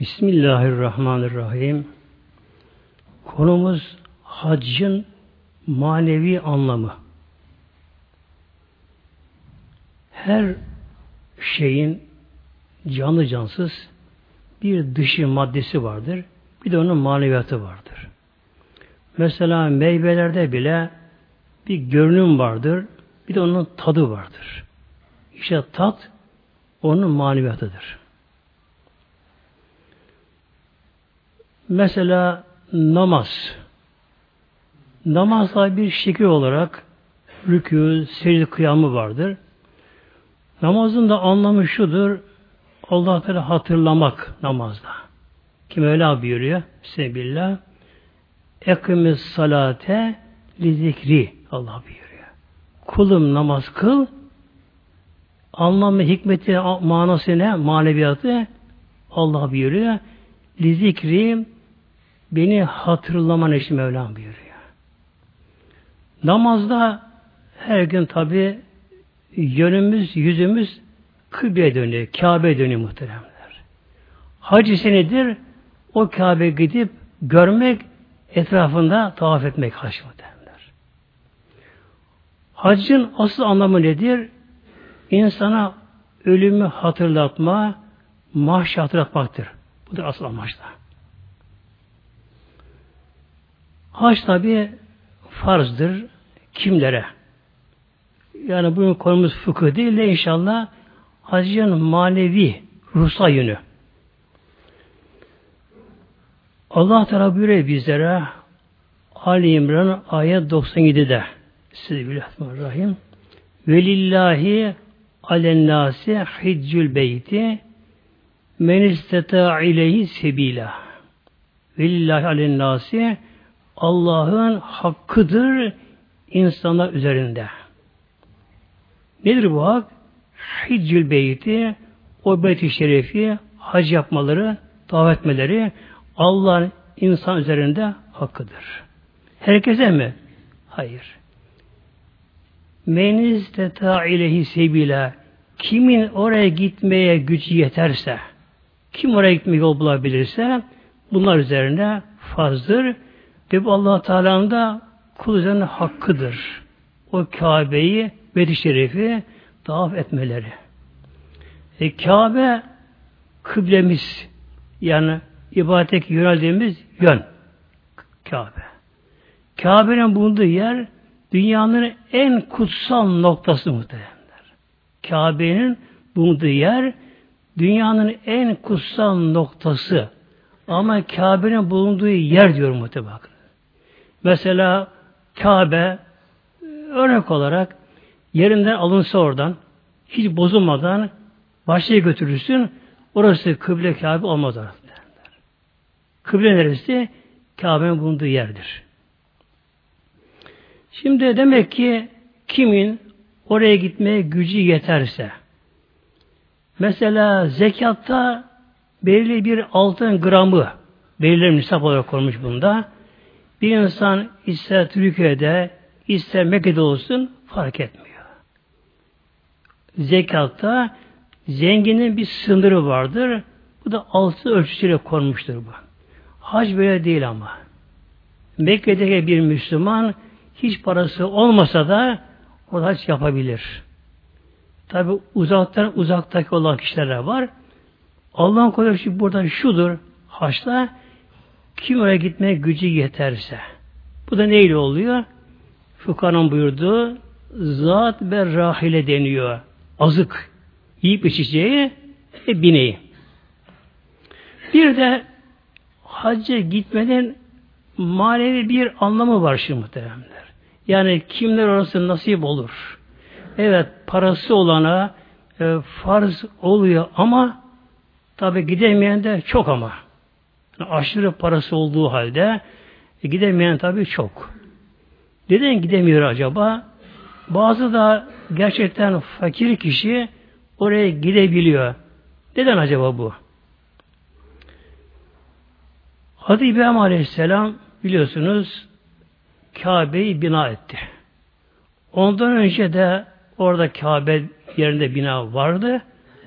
Bismillahirrahmanirrahim. Konumuz haccın manevi anlamı. Her şeyin canlı cansız bir dışı maddesi vardır. Bir de onun maneviyatı vardır. Mesela meyvelerde bile bir görünüm vardır. Bir de onun tadı vardır. İşte tat onun maneviyatıdır. Mesela namaz. Namazda bir şekil olarak rükû, secde kıyamı vardır. Namazın da anlamı şudur. Allah Teala hatırlamak namazda. Kim öyle buyuruyor? Sebillah. Ekimiz salate li zikri. Allah buyuruyor. Kulum namaz kıl. Anlamı, hikmeti, manası ne? Maneviyatı Allah buyuruyor. Li zikri beni hatırlaman için Mevlam buyuruyor. Namazda her gün tabi yönümüz, yüzümüz kıbleye dönüyor, Kabe dönüyor muhteremler. Hacı senedir o Kabe gidip görmek, etrafında tavaf etmek hac muhteremler. Haccın asıl anlamı nedir? İnsana ölümü hatırlatma, mahşer hatırlatmaktır. Budur asıl amaçta. Hac tabi farzdır. Kimlere? Yani bugün konumuz fıkıh değil de inşallah hacın manevi, ruhsal yönü. Allah Teala buyuruyor bizlere Ali İmran ayet 97'de Bismillahirrahmanirrahim Velillahi alennâsi hiccül beyti men isteta ileyhi sebila Velillahi alennâsi Allah'ın hakkıdır insanlar üzerinde. Nedir bu hak? Hiccül beyti o beyti şerefi hac yapmaları, tavaf etmeleri Allah'ın insan üzerinde hakkıdır. Herkese mi? Hayır. Meniz teta ilehi sebila kimin oraya gitmeye gücü yeterse kim oraya gitmeye yol bulabilirse bunlar üzerine farzdır ve allah Teala'nın da kul üzerine hakkıdır. O Kabe'yi, Bedi Şerif'i tavaf etmeleri. E, Kabe kıblemiz yani ibadetteki yöneldiğimiz yön. Kabe. Kabe'nin bulunduğu yer dünyanın en kutsal noktası muhtemelenler. Kabe'nin bulunduğu yer dünyanın en kutsal noktası. Ama Kabe'nin bulunduğu yer diyor muhtemelen. Mesela Kabe örnek olarak yerinden alınsa oradan hiç bozulmadan başlığa götürürsün orası kıble Kabe olmaz derler. Kıble neresi? Kabe'nin bulunduğu yerdir. Şimdi demek ki kimin oraya gitmeye gücü yeterse mesela zekatta belirli bir altın gramı belirli nisap olarak konmuş bunda bir insan ister Türkiye'de, ister Mekke'de olsun fark etmiyor. Zekatta zenginin bir sınırı vardır. Bu da altı ölçüsüyle konmuştur bu. Hac böyle değil ama. Mekke'deki bir Müslüman hiç parası olmasa da o hac yapabilir. Tabi uzaktan uzaktaki olan kişiler var. Allah'ın koyduğu burada şudur. Haçta kim oraya gitmeye gücü yeterse. Bu da neyle oluyor? Fukanın buyurduğu zat ve rahile deniyor. Azık. Yiyip içeceği ve bineği. Bir de hacca gitmenin manevi bir anlamı var şimdi muhteremler. Yani kimler orası nasip olur. Evet parası olana e, farz oluyor ama tabi gidemeyen de çok ama aşırı parası olduğu halde e, gidemeyen tabii çok. Neden gidemiyor acaba? Bazı da gerçekten fakir kişi oraya gidebiliyor. Neden acaba bu? Hadi İbrahim Aleyhisselam biliyorsunuz Kabe'yi bina etti. Ondan önce de orada Kabe yerinde bina vardı.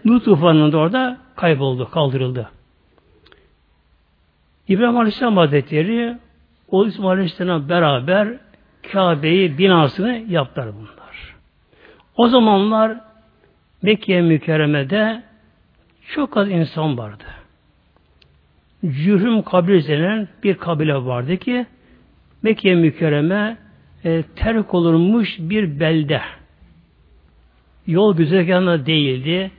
Nuh tufanında orada kayboldu, kaldırıldı. İbrahim Aleyhisselam Hazretleri o İsmail Aleyhisselam beraber Kabe'yi binasını yaptılar bunlar. O zamanlar Mekke mükerremede çok az insan vardı. Cürhüm kabile bir kabile vardı ki Mekke mükerreme e, terk olunmuş bir belde. Yol güzergahında değildi.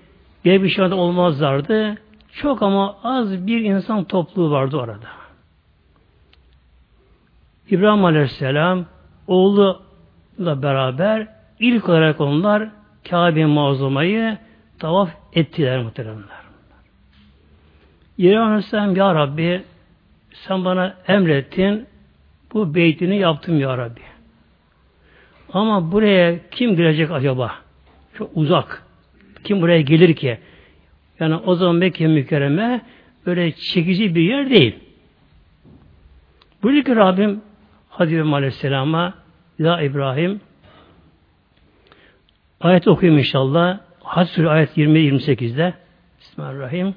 Diğer bir şey olmazlardı. Çok ama az bir insan topluluğu vardı orada. İbrahim Aleyhisselam oğluyla beraber ilk olarak onlar Kabe-i Mazlumayı tavaf ettiler muhteremler. İbrahim Aleyhisselam Ya Rabbi sen bana emrettin bu beytini yaptım Ya Rabbi. Ama buraya kim girecek acaba? Çok uzak. Kim buraya gelir ki? Yani o zaman Mekke mükerreme böyle çekici bir yer değil. Buyuruyor ki Rabbim Hazreti Aleyhisselam'a Ya İbrahim ayet okuyayım inşallah. Hac ayet 20-28'de Bismillahirrahmanirrahim.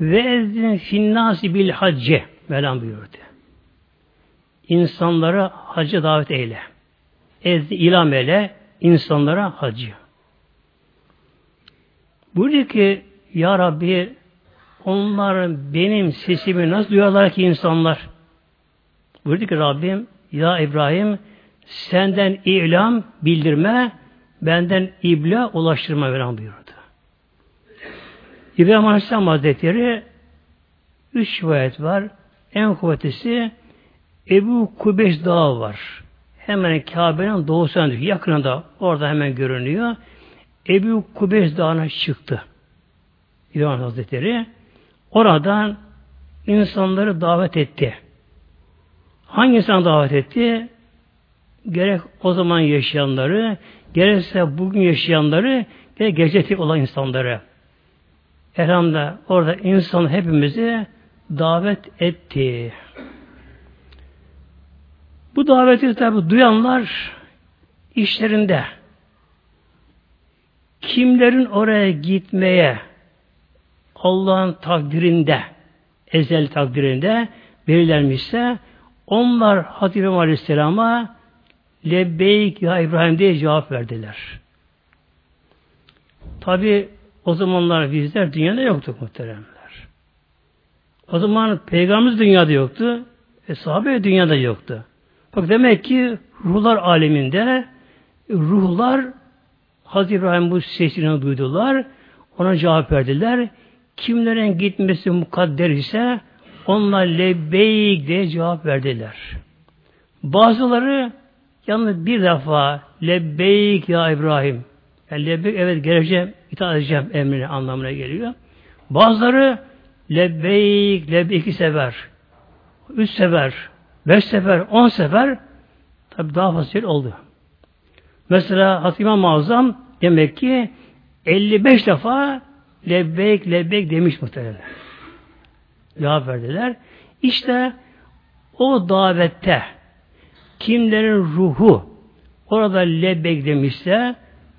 Ve ezzin finnâsi bil hacce Mevlam buyurdu. İnsanlara hacı davet eyle. Ezdi ilam eyle insanlara hacı. Buyurdu ki Ya Rabbi onlar benim sesimi nasıl duyarlar ki insanlar? Buyurdu ki Rabbim Ya İbrahim senden ilam bildirme benden ibla ulaştırma veren buyurdu. İbrahim Aleyhisselam Hazretleri üç rivayet var. En kuvvetlisi Ebu Kubeş Dağı var. Hemen Kabe'nin doğusuna yakınında orada hemen görünüyor. Ebu Kubeş Dağı'na çıktı. İbrahim Hazretleri. Oradan insanları davet etti. Hangi insan davet etti? Gerek o zaman yaşayanları, gerekse bugün yaşayanları, gerek gelecek olan insanları. Elhamdülillah orada insan hepimizi davet etti. Bu daveti tabi duyanlar işlerinde kimlerin oraya gitmeye Allah'ın takdirinde ezel takdirinde belirlenmişse onlar Hazreti Aleyhisselam'a Lebbeyk ya İbrahim diye cevap verdiler. Tabi o zamanlar bizler dünyada yoktuk muhteremler. O zaman peygamberimiz dünyada yoktu. E sahabe dünyada yoktu. Bak demek ki ruhlar aleminde ruhlar Hazreti İbrahim bu sesini duydular. Ona cevap verdiler. Kimlerin gitmesi mukadder ise onlar lebbeyk diye cevap verdiler. Bazıları yalnız bir defa lebbeyk ya İbrahim. Yani lebbeyk evet geleceğim, itaat edeceğim emrine anlamına geliyor. Bazıları lebbeyk, lebbeyk iki sefer, üç sefer, beş sefer, on sefer tabi daha fazla oldu. Mesela Hazreti İmam Azam demek ki 55 defa lebbeyk lebbeyk demiş muhtemelen. Cevap verdiler. İşte o davette kimlerin ruhu orada lebbeyk demişse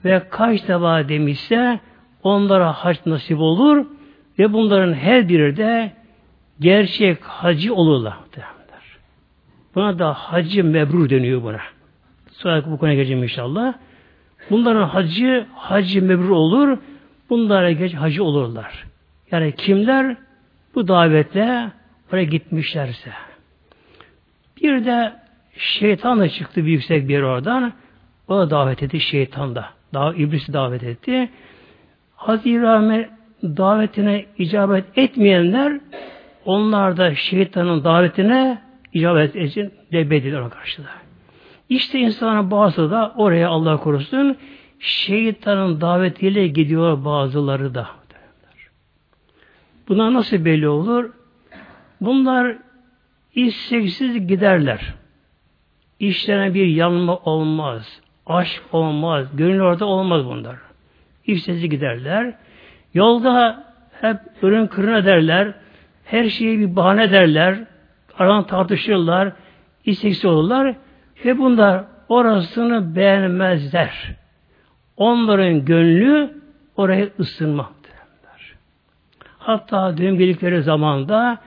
ve kaç defa demişse onlara hac nasip olur ve bunların her biri de gerçek hacı olurlar. Buna da hacı mebrur deniyor buna. Sonra bu konuya geleceğim inşallah. Bunların hacı, hacı mebrur olur. Bunlara geç hacı olurlar. Yani kimler bu davetle oraya gitmişlerse. Bir de şeytan da çıktı bir yüksek bir oradan. O da davet etti şeytan da. Daha iblisi davet etti. Hazreti İbrahim'e davetine icabet etmeyenler onlar da şeytanın davetine icabet için debbediler ona karşıda. İşte insanın bazı da oraya Allah korusun şeytanın davetiyle gidiyor bazıları da. Buna nasıl belli olur? Bunlar isteksiz giderler. İşlerine bir yanma olmaz. Aşk olmaz. Gönül orada olmaz bunlar. İsteksiz giderler. Yolda hep ürün kırın ederler. Her şeyi bir bahane derler. Aran tartışırlar. İsteksiz olurlar. Ve bunlar orasını beğenmezler. Onların gönlü oraya ısınmaktadır. Hatta dün bildikleri zamanda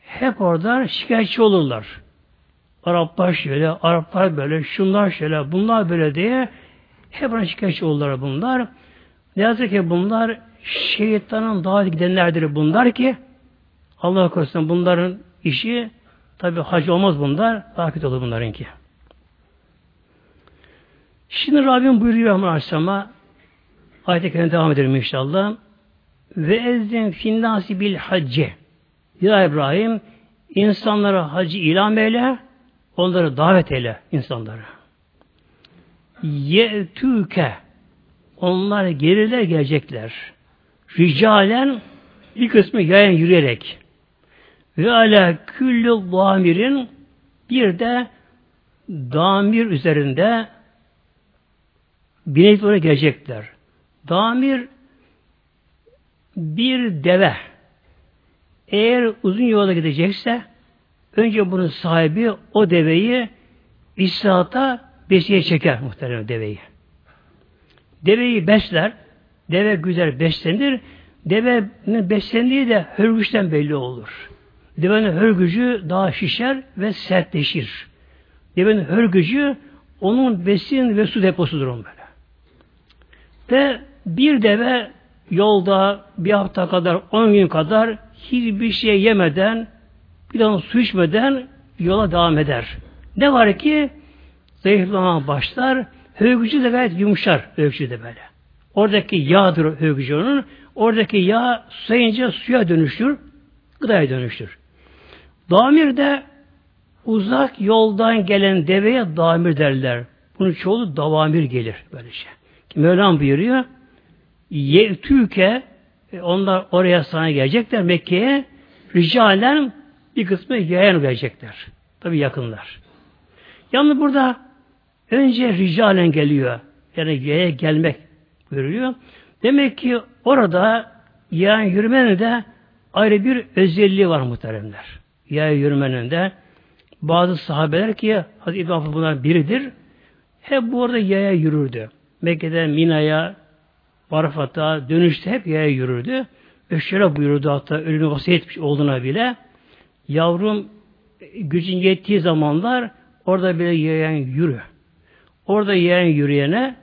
hep oradan şikayetçi olurlar. Araplar şöyle, Araplar böyle, şunlar şöyle, bunlar böyle diye hep oradan şikayetçi olurlar bunlar. Ne yazık ki bunlar şeytanın daha gidenlerdir bunlar ki Allah korusun bunların işi tabi hac olmaz bunlar. Kötü olur bunlarınki. Şimdi Rabbim buyuruyor ama Aleyhisselam'a ayet-i devam edelim inşallah. Ve ezzin finnasi bil hacce. Ya İbrahim insanlara hacı ilan eyle onları davet eyle insanları. Ye'tüke onlar geriler gelecekler. Ricalen bir kısmı yayan yürüyerek ve ala küllü damirin bir de damir üzerinde binek oraya gelecekler. Damir bir deve eğer uzun yola gidecekse önce bunun sahibi o deveyi istihata besiye çeker muhtemelen deveyi. Deveyi besler. Deve güzel beslenir. Devenin beslendiği de hörgüçten belli olur. Devenin hörgücü daha şişer ve sertleşir. Devenin hörgücü onun besin ve su deposudur onun böyle. Ve bir deve yolda bir hafta kadar, on gün kadar hiçbir şey yemeden, bir daha su içmeden yola devam eder. Ne var ki zayıflama başlar, hövgücü de gayet yumuşar hövgücü de böyle. Oradaki yağdır hövgücü onun. Oradaki yağ sayınca suya dönüşür, gıdaya dönüşür. Damir de uzak yoldan gelen deveye damir derler. Bunun çoğu davamir gelir böylece. Mevlam buyuruyor. Yevtüke e, onlar oraya sana gelecekler Mekke'ye ricalen bir kısmı yayan gelecekler. Tabi yakınlar. Yalnız burada önce ricalen geliyor. Yani yaya gelmek görüyor. Demek ki orada yayan yürümenin de ayrı bir özelliği var muhteremler. Yaya yürümenin de bazı sahabeler ki Hazreti İbrahim bunlar biridir. Hep bu arada yaya yürürdü. Mekke'den Mina'ya, Arafat'a dönüşte hep yaya yürürdü. Şöyle buyurdu hatta ölümü vasiyet olduğuna bile yavrum gücün yettiği zamanlar orada bile yayan yürü. Orada yayan yürüyene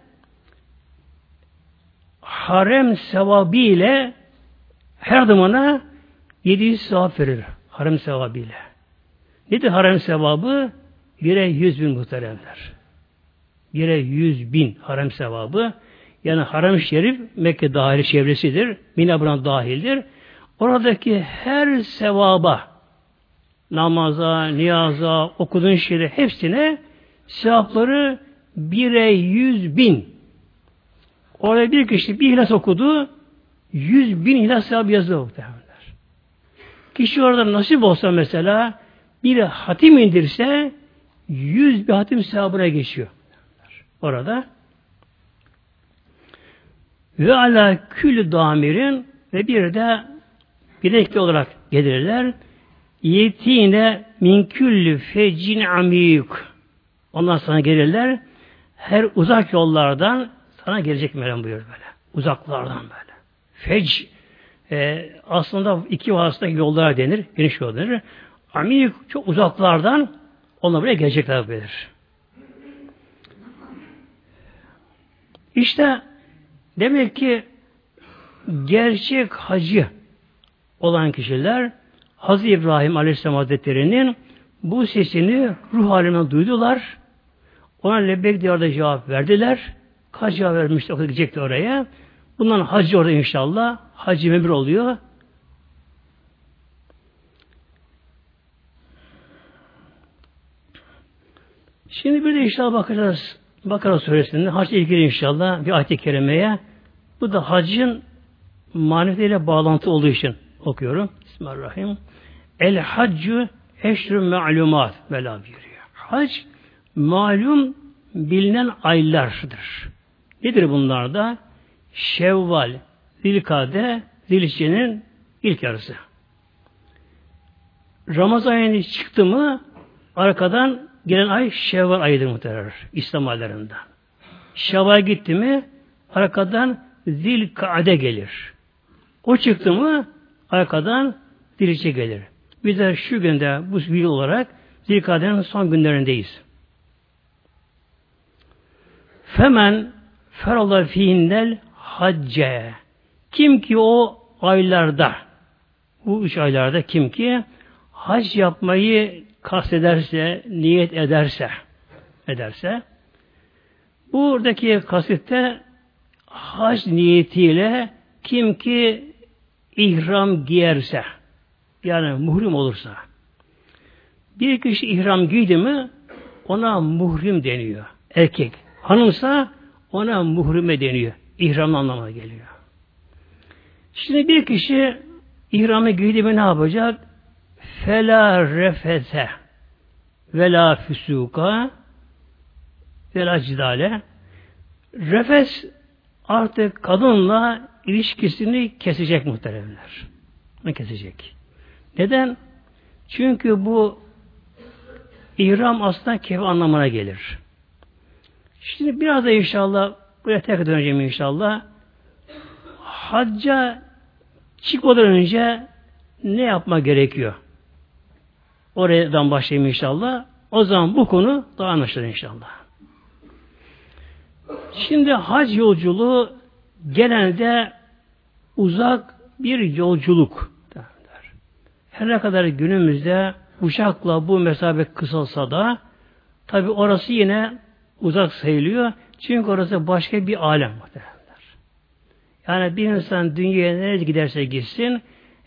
harem sevabı ile her zamana 700 sevap verir. Harem sevabı ile. Nedir harem sevabı? Bire yüz bin muhteremler. Bire yüz bin harem sevabı. Yani harem şerif Mekke dahil çevresidir. Mina buna dahildir. Oradaki her sevaba namaza, niyaza, okuduğun şiiri hepsine sevapları bire yüz bin. Orada bir kişi bir ihlas okudu, yüz bin ihlas sevabı yazıyor. Kişi orada nasip olsa mesela bir hatim indirse yüz bir hatim sevabına geçiyor. Orada ve ala külü damirin ve bir de bilekli olarak gelirler. Yetine min küllü fecin amiyuk. Ondan sonra gelirler. Her uzak yollardan sana gelecek Meryem buyuruyor böyle. Uzaklardan böyle. Fec e, aslında iki vasıtaki yollara denir. Geniş yol denir. Amiyuk çok uzaklardan onlar buraya gelecekler bilir. İşte demek ki gerçek hacı olan kişiler Hazreti İbrahim Aleyhisselam Hazretleri'nin bu sesini ruh halinden duydular. Ona lebbek diyarda cevap verdiler. Kaç cevap vermişti, o gidecekti oraya. Bundan hacı orada inşallah. Hacı memur oluyor. Şimdi bir de inşallah bakacağız. Bakara suresinde hac ilgili inşallah bir ayet-i kerimeye. Bu da hacın maneviyetiyle bağlantı olduğu için okuyorum. Bismillahirrahmanirrahim. El haccü eşrü ma'lumat Mevla buyuruyor. Hac malum bilinen aylardır. Nedir bunlar da? Şevval, Zilkade, Zilçe'nin ilk yarısı. Ramazan ayını çıktı mı arkadan gelen ay Şevval ayıdır muhtemelen İslam aylarında. Şevval gitti mi arkadan Zilkade gelir. O çıktı mı arkadan Zilçe gelir. Biz de şu günde bu yıl olarak Zilkade'nin son günlerindeyiz. Femen ferala fiinnel hacce. Kim ki o aylarda, bu üç aylarda kim ki hac yapmayı kastederse, niyet ederse, ederse, buradaki kasitte hac niyetiyle kim ki ihram giyerse, yani muhrim olursa, bir kişi ihram giydi mi ona muhrim deniyor. Erkek. Hanımsa ona muhrime deniyor. İhram anlamına geliyor. Şimdi bir kişi ihramı giydi mi ne yapacak? Fela refete ve la füsuka ve la cidale refes artık kadınla ilişkisini kesecek muhteremler. Ne kesecek? Neden? Çünkü bu ihram aslında keyif anlamına gelir. Şimdi biraz da inşallah buraya tekrar döneceğim inşallah. Hacca çıkmadan önce ne yapma gerekiyor? Oradan başlayayım inşallah. O zaman bu konu daha anlaşılır inşallah. Şimdi hac yolculuğu genelde uzak bir yolculuk. Her ne kadar günümüzde uçakla bu mesafe kısalsa da tabi orası yine uzak sayılıyor. Çünkü orası başka bir alem muhtemelenler. Yani bir insan dünyaya nereye giderse gitsin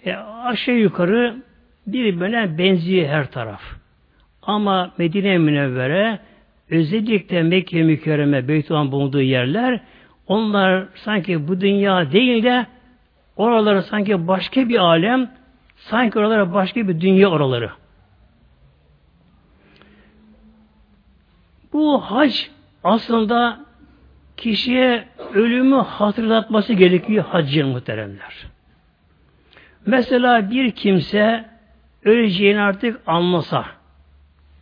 e, aşağı yukarı birbirine benziyor her taraf. Ama Medine Münevvere özellikle Mekke mükerreme Beytuhan bulunduğu yerler onlar sanki bu dünya değil de oraları sanki başka bir alem sanki oralara başka bir dünya oraları. Bu hac aslında kişiye ölümü hatırlatması gerekiyor haccın muhteremler. Mesela bir kimse öleceğini artık anlasa,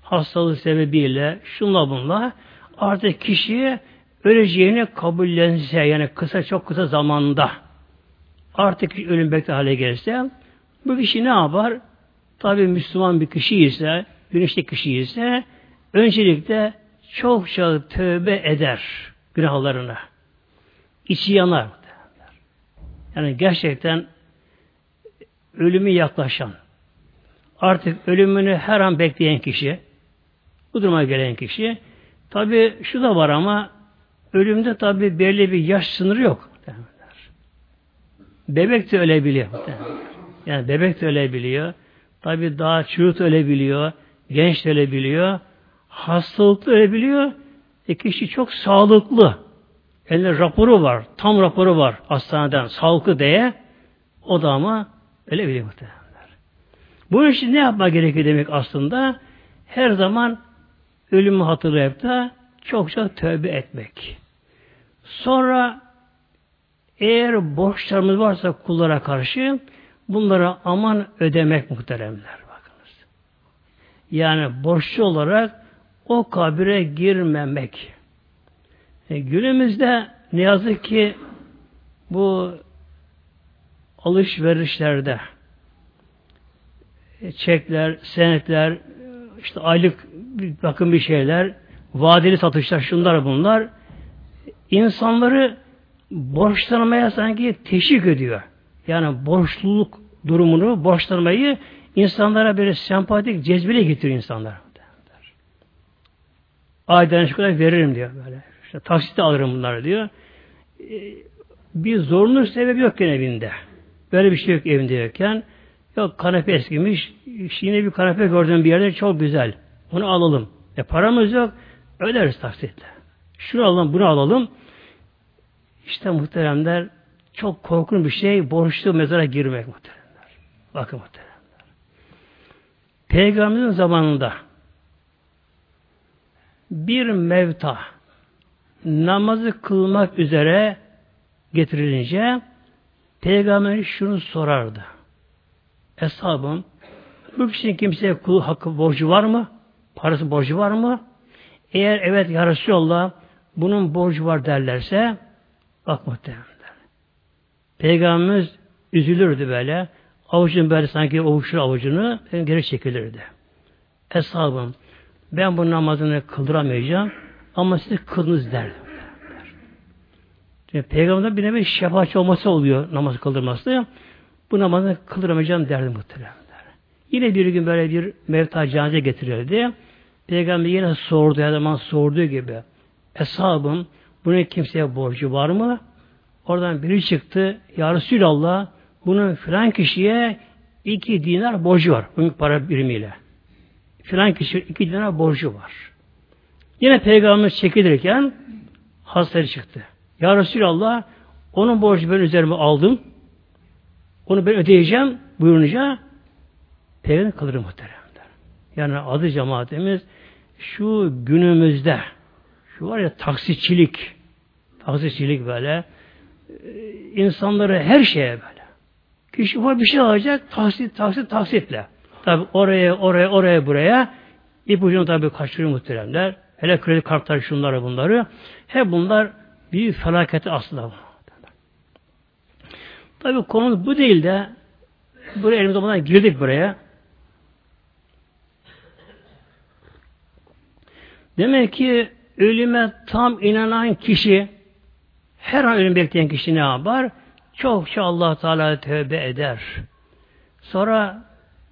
hastalık sebebiyle, şunla bunla, artık kişiye öleceğini kabullense, yani kısa çok kısa zamanda artık ölüm bekle hale gelirse, bu kişi ne yapar? Tabi Müslüman bir kişi ise, güneşli kişi ise, öncelikle çokça tövbe eder günahlarına. İçi yanar. Yani gerçekten ölümü yaklaşan, artık ölümünü her an bekleyen kişi, bu duruma gelen kişi, tabi şu da var ama ölümde tabi belli bir yaş sınırı yok. Bebek de ölebiliyor. Yani bebek de ölebiliyor. Tabi daha çocuk ölebiliyor. Genç de ölebiliyor hastalıklı ölebiliyor. E kişi çok sağlıklı. Elinde raporu var. Tam raporu var hastaneden. Sağlıklı diye. O da ama ölebiliyor muhtemelenler. Bunun için ne yapma gerekiyor demek aslında? Her zaman ölümü hatırlayıp da çokça tövbe etmek. Sonra eğer borçlarımız varsa kullara karşı bunlara aman ödemek muhteremler. Bakınız. Yani borçlu olarak o kabire girmemek. E, günümüzde ne yazık ki bu alışverişlerde çekler, senetler, işte aylık bir bakın bir şeyler, vadeli satışlar, şunlar bunlar insanları borçlanmaya sanki teşvik ediyor. Yani borçluluk durumunu, borçlanmayı insanlara böyle sempatik, cezbile getiriyor insanlar. Aydan şu kadar veririm diyor böyle. İşte taksitle alırım bunları diyor. Ee, bir zorunlu sebebi yok gene evinde. Böyle bir şey yok evinde yokken. Yok kanepe eskimiş. Yine bir kanepe gördüğüm bir yerde çok güzel. Onu alalım. E paramız yok. Öderiz taksitle. Şunu alalım, bunu alalım. İşte muhteremler çok korkunç bir şey borçlu mezara girmek muhteremler. Bakın muhteremler. Peygamberin zamanında bir mevta namazı kılmak üzere getirilince Peygamber şunu sorardı. Eshabım bu kişinin kimseye kul hakkı borcu var mı? Parası borcu var mı? Eğer evet ya Resulallah bunun borcu var derlerse bak muhtemelen. Peygamberimiz üzülürdü böyle. Avucun böyle sanki ovuşur avucunu geri çekilirdi. Eshabım ben bu namazını kıldıramayacağım ama siz kılınız derdi. Şimdi Peygamber'de bir nevi şefaatçi olması oluyor namaz kıldırması. Bu namazı kıldıramayacağım derdi muhteremler. Yine bir gün böyle bir mevta cenaze getirildi. Peygamber yine sordu her zaman sorduğu gibi. Eshabım bunun kimseye borcu var mı? Oradan biri çıktı. Ya Resulallah bunun filan kişiye iki dinar borcu var. Bunun para birimiyle. Filan kişi iki dinar borcu var. Yine Peygamber çekilirken hastayı çıktı. Ya Resulallah onun borcu ben üzerime aldım. Onu ben ödeyeceğim buyurunca Peygamber kalır muhteremler. Yani adı cemaatimiz şu günümüzde şu var ya taksitçilik taksitçilik böyle e, insanları her şeye böyle. Kişi ufak bir şey alacak taksit taksit taksitle. Tabi oraya oraya oraya buraya ipucunu tabi kaçırıyor muhteremler. Hele kredi kartları şunları bunları. Hep bunlar büyük felaketi aslında. Tabi konu bu değil de buraya elimiz olmadan girdik buraya. Demek ki ölüme tam inanan kişi her an ölüm bekleyen kişi ne yapar? Çokça allah Teala tövbe eder. Sonra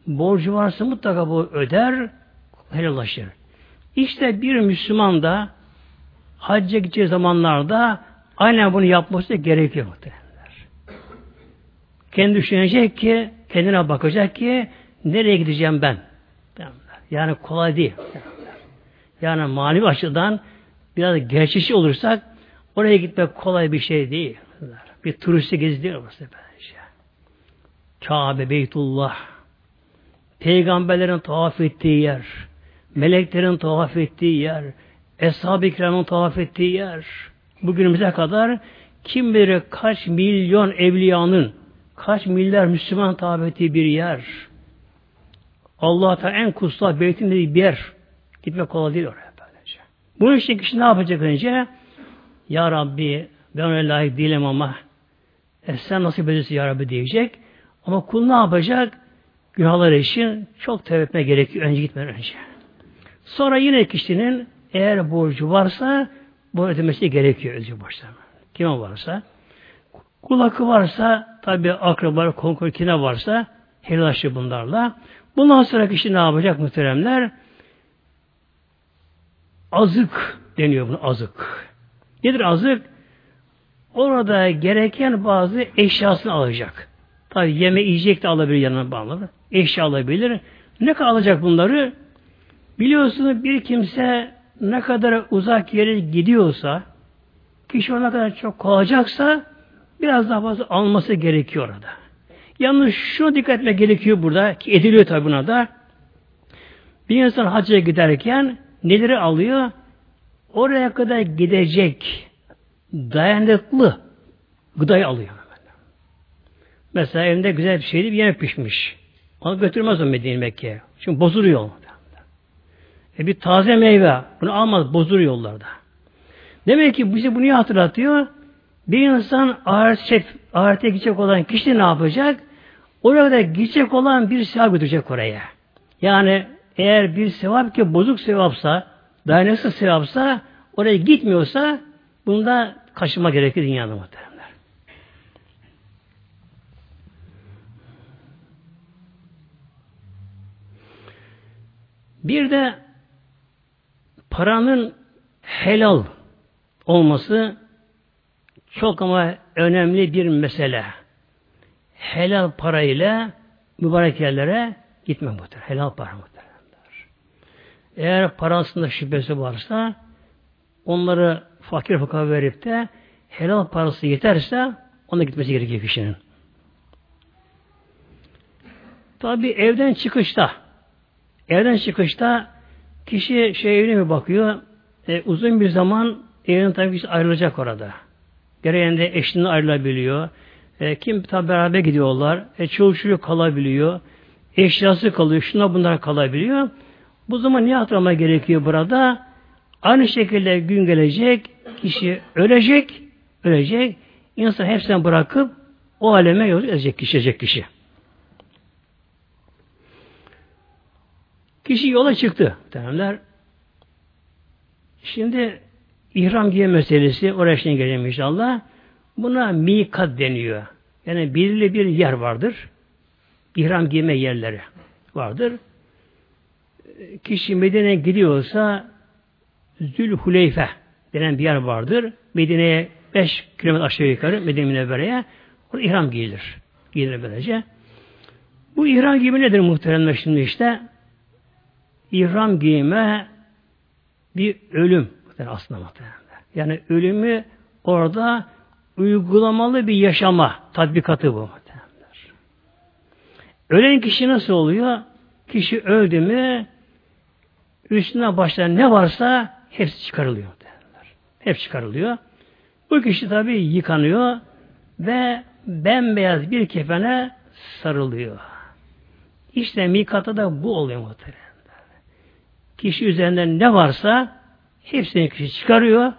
borcu varsa mutlaka bu öder, helallaşır. İşte bir Müslüman da hacca gideceği zamanlarda aynen bunu yapması gerekiyor muhtemelenler. Kendi düşünecek ki, kendine bakacak ki nereye gideceğim ben? Yani kolay değil. Yani manevi açıdan biraz gerçekçi olursak oraya gitmek kolay bir şey değil. Bir turisti gezi değil orası bence. Kabe, Beytullah, peygamberlerin tavaf ettiği yer, meleklerin tavaf ettiği yer, Eshab-ı İkram'ın tavaf ettiği yer, bugünümüze kadar kim bilir kaç milyon evliyanın, kaç milyar Müslüman ettiği bir yer. Allah'ta en kutsal beytin dediği bir yer. Gitmek kolay değil oraya böylece. Bunun için kişi ne yapacak önce? Ya Rabbi ben öyle layık değilim ama e sen nasıl bilirsin Ya Rabbi diyecek. Ama kul ne yapacak? Günahlar için çok tevbe etme gerekiyor önce gitmeden önce. Sonra yine kişinin eğer borcu varsa bu ödemesi gerekiyor önce borçlarına. Kime varsa. Kul hakkı varsa tabi akrabalar, konkur kime varsa helallaşır bunlarla. Bundan sonra kişi ne yapacak muhteremler? Azık deniyor bunu azık. Nedir azık? Orada gereken bazı eşyasını alacak. Tabi yeme yiyecek de alabilir yanına bağlı. Eşya alabilir. Ne kadar alacak bunları? Biliyorsunuz bir kimse ne kadar uzak yere gidiyorsa, kişi ona kadar çok kalacaksa biraz daha fazla alması gerekiyor orada. Yalnız şuna dikkat etmek gerekiyor burada ki ediliyor tabi buna da. Bir insan hacca giderken neleri alıyor? Oraya kadar gidecek dayanıklı gıdayı alıyor. Mesela evinde güzel bir şeydi bir yemek pişmiş. Onu götürmez o Medine Mekke'ye. Çünkü bozuluyor. E bir taze meyve. Bunu almaz, bozur yollarda. Demek ki bize bunu hatırlatıyor? Bir insan ahirete, ahirete gidecek olan kişi ne yapacak? Orada gidecek olan bir sevap götürecek oraya. Yani eğer bir sevap ki bozuk sevapsa, dayanıksız sevapsa, oraya gitmiyorsa bunda kaçınma gerekir dünyada muhteremler. Bir de paranın helal olması çok ama önemli bir mesele. Helal parayla mübarek yerlere gitme muhtemelen. Helal para muhtemelen. Eğer parasında şüphesi varsa onları fakir fakir verip de helal parası yeterse ona gitmesi gerekiyor kişinin. Tabi evden çıkışta evden çıkışta Kişi şey evine mi bakıyor? E, uzun bir zaman evden tabii kişi ayrılacak orada. Gereğinde eşinden ayrılabiliyor. E, kim tabi beraber gidiyorlar. E, çoluk kalabiliyor. Eşyası kalıyor. Şuna bunlar kalabiliyor. Bu zaman ne hatırlama gerekiyor burada? Aynı şekilde gün gelecek. Kişi ölecek. Ölecek. İnsan hepsini bırakıp o aleme yol edecek kişi. Edecek kişi. Kişi yola çıktı. Dönemler. Şimdi ihram giye meselesi oraya şimdi geleceğim inşallah. Buna mikat deniyor. Yani belirli bir yer vardır. İhram giyme yerleri vardır. Kişi Medine'ye gidiyorsa Zülhuleyfe denen bir yer vardır. Medine'ye 5 kilometre aşağı yukarı Medine Münevvere'ye orada ihram giyilir. Giyilir böylece. Bu ihram giyimi nedir muhteremler şimdi işte? İhram giyme bir ölüm aslında muhteremler. Yani ölümü orada uygulamalı bir yaşama tatbikatı bu muhteremler. Ölen kişi nasıl oluyor? Kişi öldü mü üstüne başlayan ne varsa hepsi çıkarılıyor. Derler. Hep çıkarılıyor. Bu kişi tabi yıkanıyor ve bembeyaz bir kefene sarılıyor. İşte mikata da bu oluyor muhtemelen. Kişi üzerinden ne varsa hepsini kişi çıkarıyor.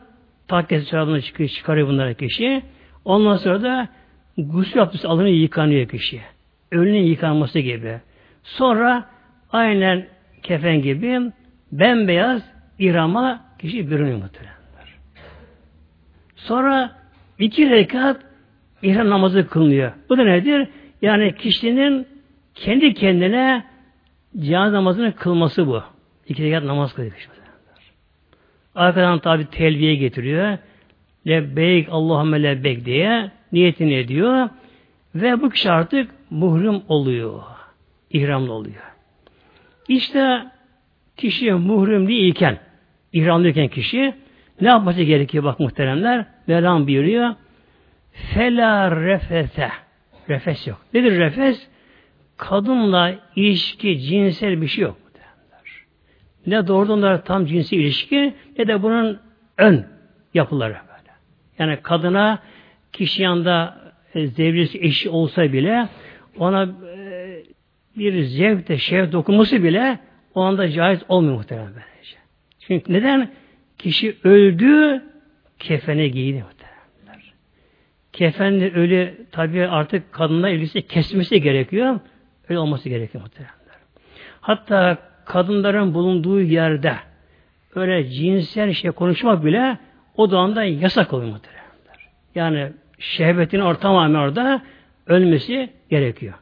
Takkesi çorabını çıkıyor, çıkarıyor bunları kişi. Ondan sonra da gusül abdesti alınıyor, yıkanıyor kişi. Ölünün yıkanması gibi. Sonra aynen kefen gibi bembeyaz irama kişi bürünüyor muhtemelen. Sonra iki rekat ihram namazı kılınıyor. Bu da nedir? Yani kişinin kendi kendine cenaze namazını kılması bu. İki rekat namaz kılıyor. Arkadan tabi telviye getiriyor. Lebbeyk Allahümme lebbeyk diye niyetini ediyor. Ve bu kişi artık muhrim oluyor. İhramlı oluyor. İşte kişi muhrim değilken, ihramlıyken kişi ne yapması gerekiyor bak muhteremler? Mevlam buyuruyor. Fela refete. Refes yok. Nedir refes? Kadınla ilişki, cinsel bir şey yok. Ne doğrudan tam cinsi ilişki ne de bunun ön yapıları böyle. Yani kadına kişi yanında e, zevcisi eşi olsa bile ona e, bir zevk de şevk dokunması bile o anda caiz olmuyor muhtemelen böylece. Çünkü neden? Kişi öldü, kefene giydi muhtemelenler. Kefenle ölü tabi artık kadınla ilgisi kesmesi gerekiyor. Öyle olması gerekiyor muhtemelenler. Hatta kadınların bulunduğu yerde öyle cinsel şey konuşmak bile o anda yasak oluyor muhtemelenler. Yani şehvetin ortamı orada ölmesi gerekiyor.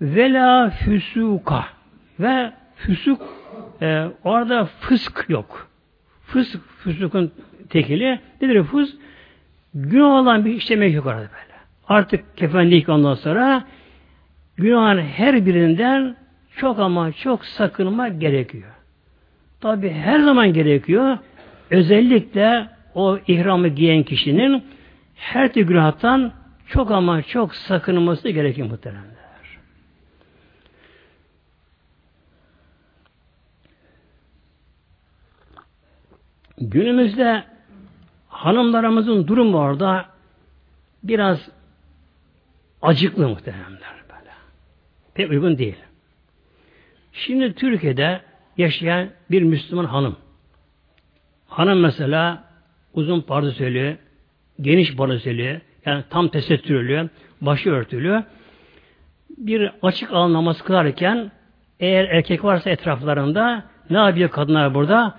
Vela füsuka ve füsuk e, orada fısk yok. Fısk, füsukun tekili. Nedir fısk? Günah olan bir işlemek yok orada böyle. Artık kefenlik ondan sonra günahın her birinden çok ama çok sakınma gerekiyor. Tabi her zaman gerekiyor. Özellikle o ihramı giyen kişinin her türlü günahtan çok ama çok sakınması gerekiyor muhtemelen. Günümüzde hanımlarımızın durumu orada biraz acıklı muhtemelenler böyle. Pek uygun değil. Şimdi Türkiye'de yaşayan bir Müslüman hanım. Hanım mesela uzun pardösülü, geniş pardösülü, yani tam tesettürlü, başı örtülü. Bir açık alan namaz kılarken eğer erkek varsa etraflarında ne yapıyor kadınlar burada?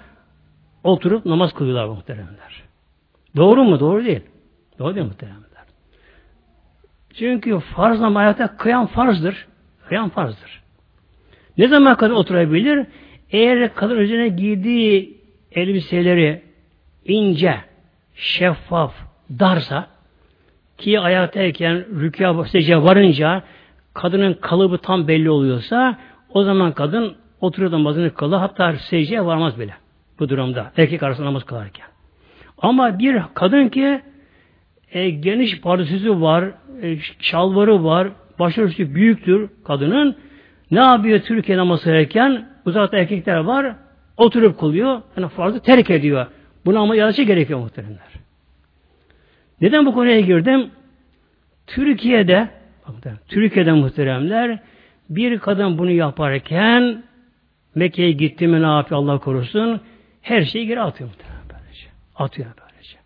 Oturup namaz kılıyorlar muhteremler. Doğru mu? Doğru değil. Doğru değil muhteremler. Çünkü farz namaz hayatta kıyam farzdır. Kıyam farzdır. Ne zaman kadar oturabilir? Eğer kadın üzerine giydiği elbiseleri ince, şeffaf, darsa ki ayaktayken rükûa secde varınca kadının kalıbı tam belli oluyorsa o zaman kadın oturuyor namazını kılı hatta secdeye varmaz bile bu durumda. Erkek arasında namaz kılarken. Ama bir kadın ki e, geniş pardesüsü var, e, şalvarı var, başörtüsü büyüktür kadının. Ne yapıyor Türkiye namaz kılarken? Uzakta erkekler var, oturup kılıyor. Yani farzı terk ediyor. Buna ama yazıcı gerekiyor muhteremler. Neden bu konuya girdim? Türkiye'de Türkiye'de muhteremler bir kadın bunu yaparken Mekke'ye gitti mi ne yapıyor Allah korusun her şeyi geri atıyor muhtemelen böylece. Atıyor böylece.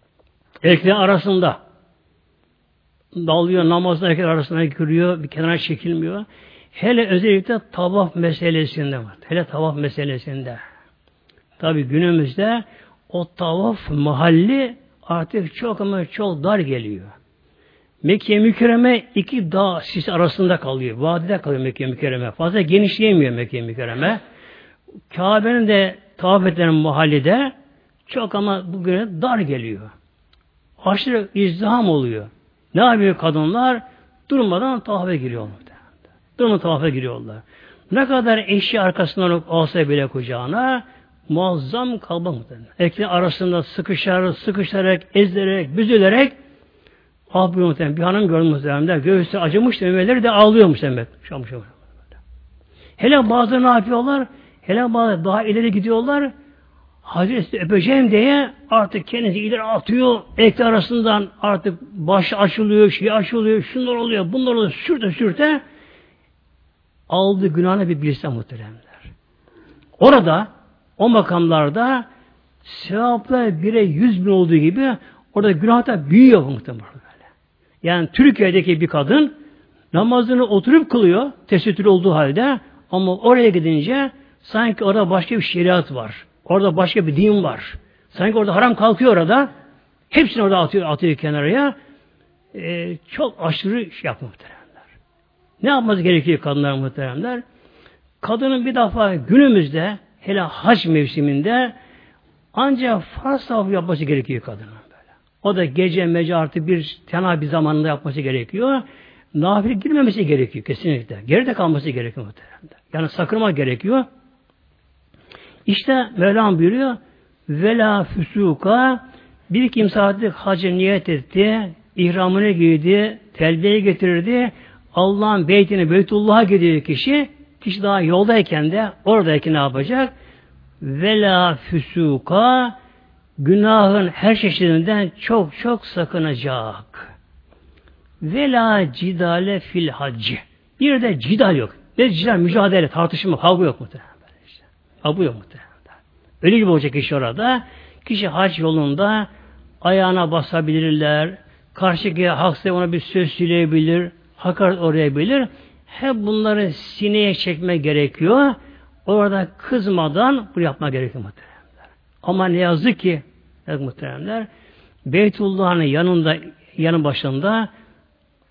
Erkekler arasında dalıyor namazla erkekler arasına giriyor, bir kenara çekilmiyor. Hele özellikle tavaf meselesinde var. Hele tavaf meselesinde. Tabi günümüzde o tavaf mahalli artık çok ama çok dar geliyor. Mekke mükerreme iki dağ sis arasında kalıyor. Vadide kalıyor Mekke mükerreme. Fazla genişleyemiyor Mekke mükerreme. Kabe'nin de tavaf edilen mahallede çok ama bugüne dar geliyor. Aşırı izdiham oluyor. Ne yapıyor kadınlar? Durmadan tavafa giriyorlar. Durmadan tavafa giriyorlar. Ne kadar eşi arkasından olsa bile kucağına muazzam kalba muhtemelen. Erkekler arasında sıkışar, sıkışarak, ezilerek, büzülerek ah bu muhtemelen bir hanım gördüm muhtemelen. Göğüsü acımış memeleri de ağlıyormuş demek. Şamış. Hele bazı ne yapıyorlar? Hele bazı daha ileri gidiyorlar. Hazreti öpeceğim diye artık kendisi ileri atıyor. Ekle arasından artık baş açılıyor, şey açılıyor, şunlar oluyor, bunlar oluyor, sürte sürte aldı günahını bir bilse muhteremler. Orada o makamlarda sevaplar bire yüz bin olduğu gibi orada günah da büyüyor muhtemelen böyle. Yani Türkiye'deki bir kadın namazını oturup kılıyor tesettür olduğu halde ama oraya gidince sanki orada başka bir şeriat var. Orada başka bir din var. Sanki orada haram kalkıyor orada. Hepsini orada atıyor, atıyor kenaraya. Ee, çok aşırı şey muhteremler. Ne yapması gerekiyor kadınlar muhteremler? Kadının bir defa günümüzde hele hac mevsiminde ancak farz tavafı yapması gerekiyor kadının böyle. O da gece mece artı bir tenha bir zamanında yapması gerekiyor. Nafile girmemesi gerekiyor kesinlikle. Geride kalması gerekiyor muhtemelen. Yani sakırma gerekiyor. İşte Mevlam buyuruyor vela füsuka bir kimse artık hacı niyet etti, ihramını giydi, telbiye getirdi, Allah'ın beytine, Beytullah'a gidiyor kişi, kişi daha yoldayken de oradaki ne yapacak? Vela füsuka günahın her çeşidinden çok çok sakınacak. Vela cidale fil haccı. Bir de cidal yok. Ne cidal? Mücadele, tartışma, kavga yok muhtemelen. Işte. Kavga yok muhtemelen. Ölü gibi olacak kişi orada. Kişi hac yolunda ayağına basabilirler. Karşıki haksa ona bir söz söyleyebilir. Hakaret orayabilir. Hep bunları sineye çekme gerekiyor. Orada kızmadan bunu yapma gerekiyor muhteremler. Ama ne yazık ki muhteremler Beytullah'ın yanında yanı başında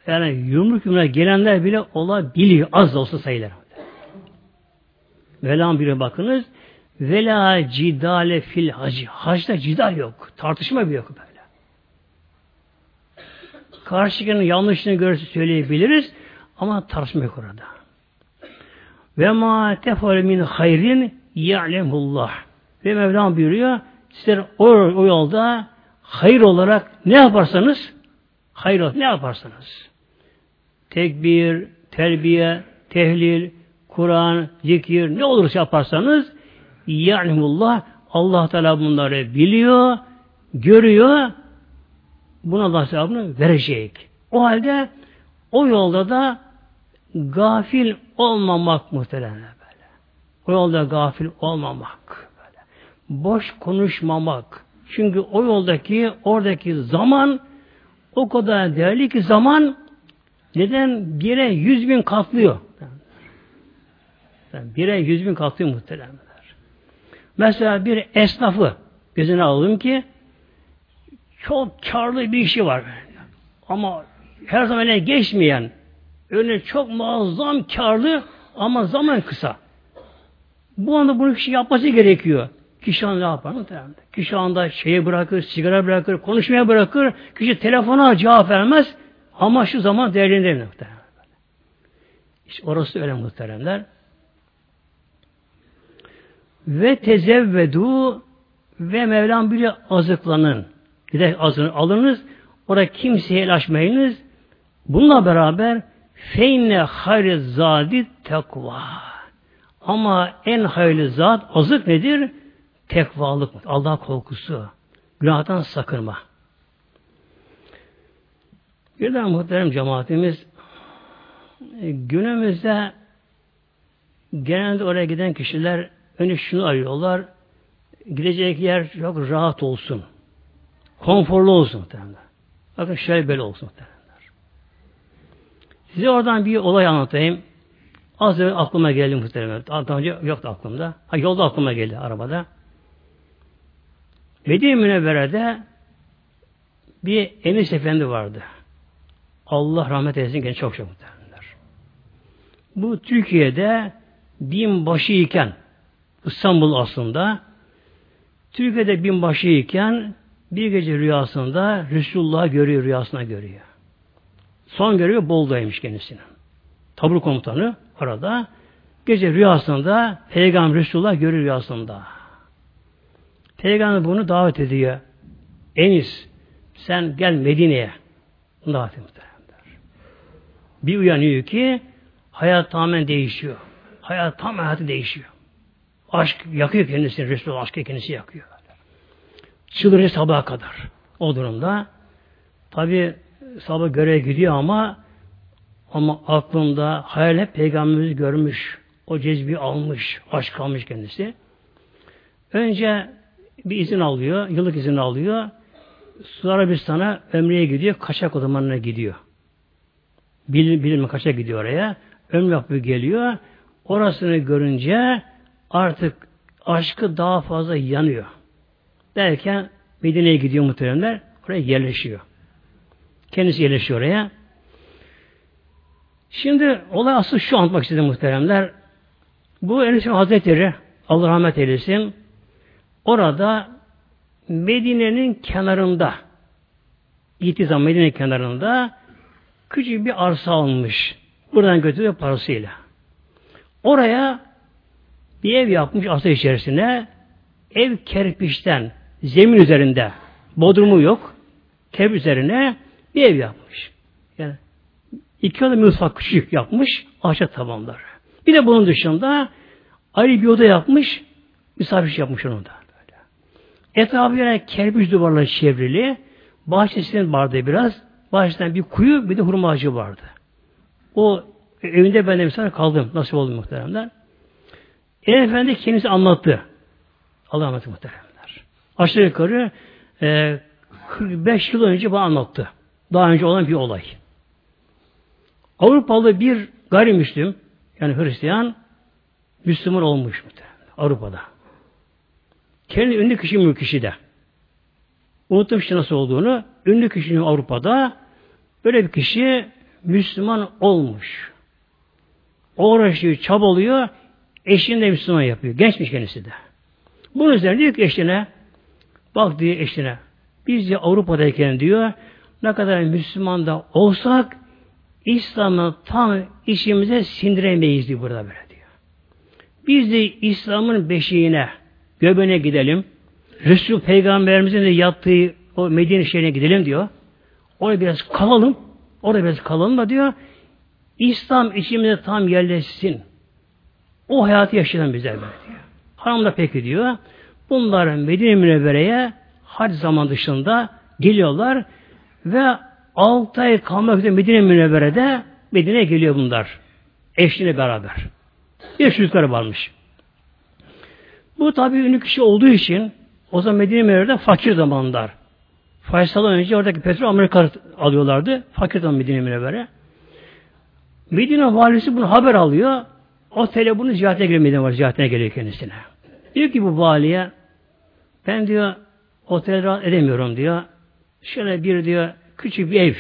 yani yumruk yumruk gelenler bile olabiliyor. Az da olsa sayılır. Velan bile bakınız Vela cidale fil hacı. Hacda cidal yok. Tartışma bir yok böyle. Karşıkinin yanlışını görürse söyleyebiliriz ama tartışma yok orada. Ve ma tefal min hayrin ya'lemullah. Ve Mevlam buyuruyor sizler o, o yolda hayır olarak ne yaparsanız hayır olarak ne yaparsanız tekbir, terbiye, tehlil, Kur'an, zikir ne olursa yaparsanız Ya'lemullah Allah Teala bunları biliyor, görüyor. Buna Allah sevabını verecek. O halde o yolda da gafil olmamak muhtemelen böyle. O yolda gafil olmamak böyle. Boş konuşmamak. Çünkü o yoldaki oradaki zaman o kadar değerli ki zaman neden bire yüz bin katlıyor. Bire yüz bin katlıyor muhtemelen. Mesela bir esnafı gözüne alalım ki çok karlı bir işi var. Ama her zaman geçmeyen, öyle çok muazzam karlı ama zaman kısa. Bu anda bunu kişi yapması gerekiyor. Kişi anda ne yapar? Kişi anda şeye bırakır, sigara bırakır, konuşmaya bırakır. Kişi telefona cevap vermez. Ama şu zaman değerlendirmiyor muhtemelen. İşte orası öyle muhteremler. Ve tezevvedu ve Mevlam bile azıklanın. Gider azını alınız. Orada kimseye el açmayınız. Bununla beraber feyne hayri zadi tekva. Ama en hayırlı zat azık nedir? Tekvalık. Allah korkusu. Günahtan sakınma. Bir daha muhterem cemaatimiz günümüzde genelde oraya giden kişiler Önce şunu arıyorlar. Gidecek yer çok rahat olsun. Konforlu olsun muhtemelen. Bakın şöyle böyle olsun muhtemelen. Size oradan bir olay anlatayım. Az önce aklıma geldi muhtemelen. Daha önce yoktu aklımda. Ha, yolda aklıma geldi arabada. Medine Münevvere'de bir Enis Efendi vardı. Allah rahmet eylesin gene çok çok muhtemelenler. Bu Türkiye'de binbaşı iken İstanbul aslında Türkiye'de binbaşı iken bir gece rüyasında Resulullah görüyor, rüyasına görüyor. Son görüyor Bolu'daymış kendisine. Tabur komutanı arada. Gece rüyasında Peygamber Resulullah görüyor rüyasında. Peygamber bunu davet ediyor. Enis sen gel Medine'ye. Davet ediyor. Bir uyanıyor ki hayat tamamen değişiyor. Hayat tam hayatı değişiyor. Aşk yakıyor kendisini. Resulullah aşkı kendisi yakıyor. Çıldırıyor sabaha kadar. O durumda tabi sabah göreve gidiyor ama ama aklında hayal hep peygamberimizi görmüş. O cezbi almış. Aşk almış kendisi. Önce bir izin alıyor. Yıllık izin alıyor. Sonra Arabistan'a ömreye gidiyor. Kaçak otomanına gidiyor. Bilim, bilim kaçak gidiyor oraya. Ömrü yapıyor geliyor. Orasını görünce artık aşkı daha fazla yanıyor. Derken Medine'ye gidiyor muhteremler. Oraya yerleşiyor. Kendisi yerleşiyor oraya. Şimdi olay asıl şu anlatmak istedim muhteremler. Bu Enes Hazretleri Allah rahmet eylesin orada Medine'nin kenarında gittiği zaman Medine kenarında küçük bir arsa almış. Buradan götürüyor parasıyla. Oraya bir ev yapmış arsa içerisine. Ev kerpiçten, zemin üzerinde, bodrumu yok. Kerpiç üzerine bir ev yapmış. Yani iki oda mutfak küçük yapmış, ahşap tabanları. Bir de bunun dışında ayrı bir oda yapmış, misafir yapmış onu da. Etrafı yani kerpiç duvarla çevrili, bahçesinin vardı biraz, bahçesinden bir kuyu, bir de hurma ağacı vardı. O evinde ben de misafir kaldım, nasip oldu muhteremler. En Efendi kendisi anlattı. Allah rahmet muhteremler. Aşağı yukarı e, 45 yıl önce bana anlattı. Daha önce olan bir olay. Avrupalı bir gayrimüslim yani Hristiyan Müslüman olmuş Avrupa'da. Kendi ünlü kişi mülk kişi de. Unuttum işte nasıl olduğunu. Ünlü kişinin Avrupa'da böyle bir kişi Müslüman olmuş. Uğraşıyor, çabalıyor, eşini de Müslüman yapıyor. Gençmiş kendisi de. Bunun üzerine diyor ki eşine, bak diyor eşine, biz de Avrupa'dayken diyor, ne kadar Müslüman da olsak, İslam'ı tam işimize sindiremeyiz diyor burada böyle diyor. Biz de İslam'ın beşiğine, göbeğine gidelim. Resul Peygamberimizin de yattığı o Medine şehrine gidelim diyor. Oraya biraz kalalım. Orada biraz kalalım da diyor. İslam içimize tam yerleşsin. O hayatı yaşayalım bize böyle diyor. Hanım da peki diyor. Bunlar Medine Münevvere'ye hac zaman dışında geliyorlar ve 6 ay kalmak üzere Medine Münevvere'de Medine'ye geliyor bunlar. Eşliğine beraber. Bir çocukları varmış. Bu tabi ünlü kişi olduğu için o zaman Medine Münevvere'de fakir zamanlar. Faysal'dan önce oradaki petrol Amerika alıyorlardı. Fakir zaman Medine Münevvere. Medine valisi bunu haber alıyor. Otele bunu ziyaretine geliyor Medine valisi ziyaretine geliyor kendisine. Diyor ki bu valiye ben diyor otel rahat edemiyorum diyor. Şöyle bir diyor küçük bir ev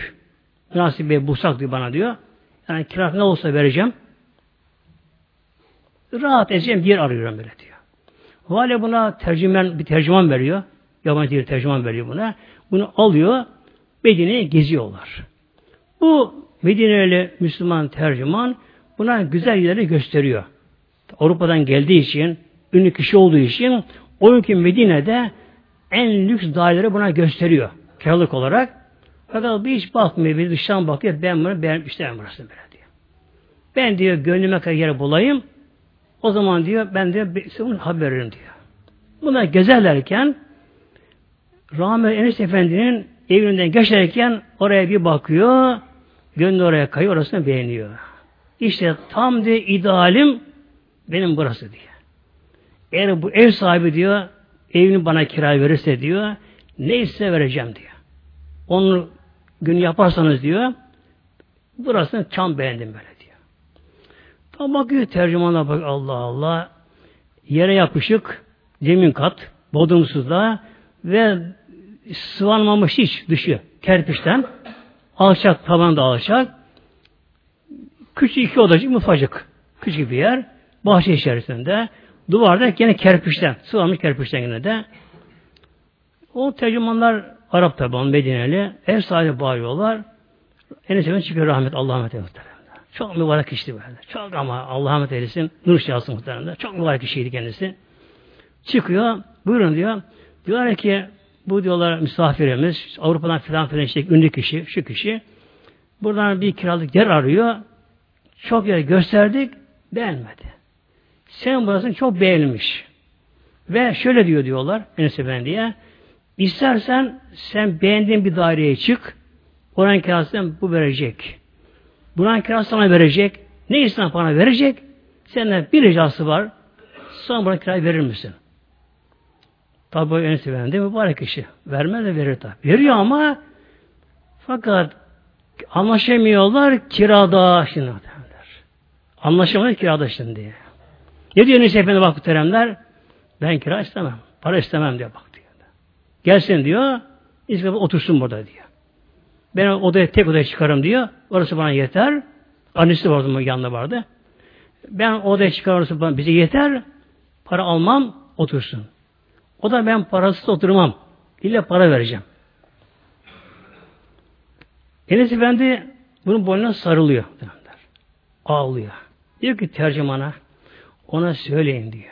nasip bir bulsak diyor bana diyor. Yani kira ne olsa vereceğim. Rahat edeceğim bir yer arıyorum böyle diyor. Vali buna tercümen, bir tercüman veriyor. Yabancı bir tercüman veriyor buna. Bunu alıyor. Medine'ye geziyorlar. Bu Medine'li Müslüman tercüman buna güzel yerleri gösteriyor. Avrupa'dan geldiği için, ünlü kişi olduğu için o ülke Medine'de en lüks daireleri buna gösteriyor. Kiralık olarak. Fakat bir hiç bakmıyor, bir dıştan bakıyor. Ben bunu beğenip istemem burası böyle diyor. Ben diyor gönlüme kadar yer bulayım. O zaman diyor ben diyor size haber veririm diyor. Buna gezerlerken Rahmet Enes Efendi'nin evinden geçerken oraya bir bakıyor. Gönlü oraya kayıyor, orasını beğeniyor. İşte tam diye idealim benim burası diyor. Eğer bu ev sahibi diyor, evini bana kira verirse diyor, neyse vereceğim diyor. Onu gün yaparsanız diyor, burasını tam beğendim böyle diyor. Tam bakıyor tercümana bak Allah Allah. Yere yapışık, zemin kat, bodrumsuzda ve sıvanmamış hiç dışı kerpiçten. Alçak, taban da alçak. Küçük iki odacık mutfacık. Küçük bir yer. Bahçe içerisinde. Duvarda yine kerpiçten. Sıvanmış kerpiçten yine de. O tercümanlar Arap tabi Medineli. Ev sahibi bağırıyorlar. Enes çıkıyor rahmet Allah rahmet muhteremler. Çok mübarek kişiydi böyle. Çok ama Allah rahmet eylesin. Nur şahsı muhteremler. Çok mübarek kişiydi kendisi. Çıkıyor. Buyurun diyor. Diyorlar ki bu diyorlar misafirimiz Avrupa'dan filan filan işte ünlü kişi, şu kişi. Buradan bir kiralık yer arıyor. Çok yer gösterdik. Beğenmedi. Sen burasını çok beğenmiş. Ve şöyle diyor diyorlar Enes Efendi'ye. İstersen sen beğendiğin bir daireye çık. Oranın kirasını bu verecek. Buranın kirası sana verecek. Ne istersen bana verecek. Senden bir ricası var. Sana buranın kirayı verir misin? Tabi Enes Efendi mübarek kişi. Vermez de verir tabi. Veriyor ama fakat anlaşamıyorlar kirada şimdi derler. Anlaşamıyor kirada şimdi. Ne diyor Enes Efendi bak teremler? Ben kira istemem. Para istemem diyor bak diyor. Gelsin diyor. İstemem otursun burada diyor. Ben odaya tek odaya çıkarım diyor. Orası bana yeter. Annesi vardı mı yanında vardı. Ben odaya çıkarım orası bana bize yeter. Para almam otursun. O da ben parasız oturmam. İlle para vereceğim. Enes Efendi bunun boynuna sarılıyor. Ağlıyor. Diyor ki tercümana ona söyleyin diyor.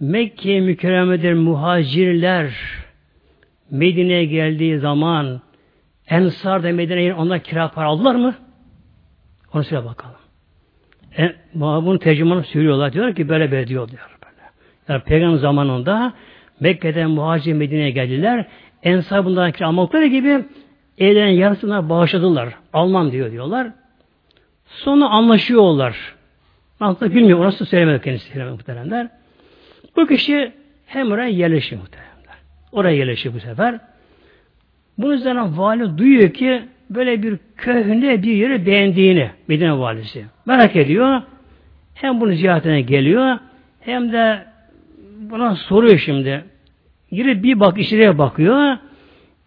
Mekke mükerremedir muhacirler Medine'ye geldiği zaman Ensar da Medine'ye onlar kira para aldılar mı? Onu söyle bakalım. E, bunu tercümanı söylüyorlar. Diyor ki böyle böyle diyor. diyor böyle. Yani peygamber zamanında Mekke'den muhacir Medine'ye geldiler. Ensar bundan kira almakları gibi evlerin yarısını bağışladılar. Almam diyor diyorlar. Sonra anlaşıyorlar. Aslında bilmiyor. Orası söylemedi kendisi söylemedi muhteremler. Bu kişi hem oraya yerleşiyor muhteremler. Oraya yerleşiyor bu sefer. Bunun üzerine vali duyuyor ki böyle bir köhne bir yeri beğendiğini Medine valisi. Merak ediyor. Hem bunu ziyaretine geliyor hem de buna soruyor şimdi. Yeri bir bak içeriye bakıyor.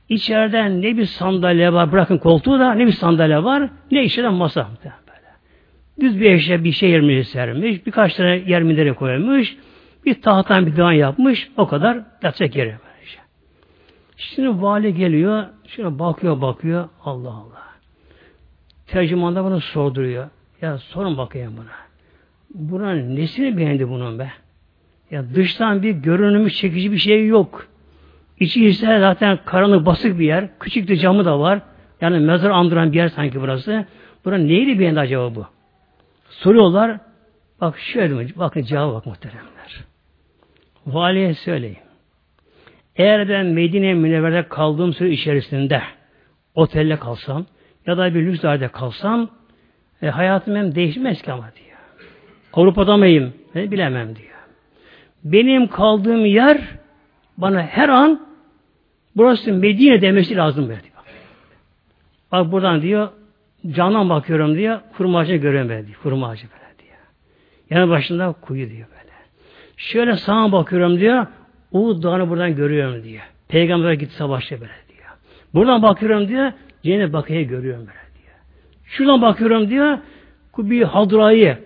İçeriden ne bir sandalye var, bırakın koltuğu da ne bir sandalye var, ne içeriden masa. Düz bir eşya bir şey yermeye sermiş, birkaç tane yer koymuş, bir tahtan bir divan yapmış, o kadar yatacak yeri. Böylece. Şimdi vali geliyor, şuna bakıyor bakıyor, Allah Allah. Tercüman da bunu sorduruyor. Ya sorun bakayım buna. Buranın nesini beğendi bunun be? Ya dıştan bir görünümü çekici bir şey yok. İçi ise zaten karanlık basık bir yer. Küçük de camı da var. Yani mezar andıran bir yer sanki burası. Buranın neydi beğendi acaba bu? Soruyorlar. Bak şöyle bakın cevap bak muhteremler. Valiye söyleyin. Eğer ben Medine Münevver'de kaldığım süre içerisinde otelde kalsam ya da bir lüks dairede kalsam e, hayatım hem değişmez ki ama diyor. Avrupa'da mıyım? Ben bilemem diyor. Benim kaldığım yer bana her an burası Medine demesi lazım diyor. Bak buradan diyor candan bakıyorum diyor kurma ağacını görüyorum böyle diyor. Yanı başında kuyu diyor böyle. Şöyle sağa bakıyorum diyor. Uğud Dağı'nı buradan görüyorum diyor. Peygamber gitti savaşta böyle diyor. Buradan bakıyorum diyor. Cennet Bakı'yı görüyorum böyle diyor. Şuradan bakıyorum diyor. Kubbi Hadra'yı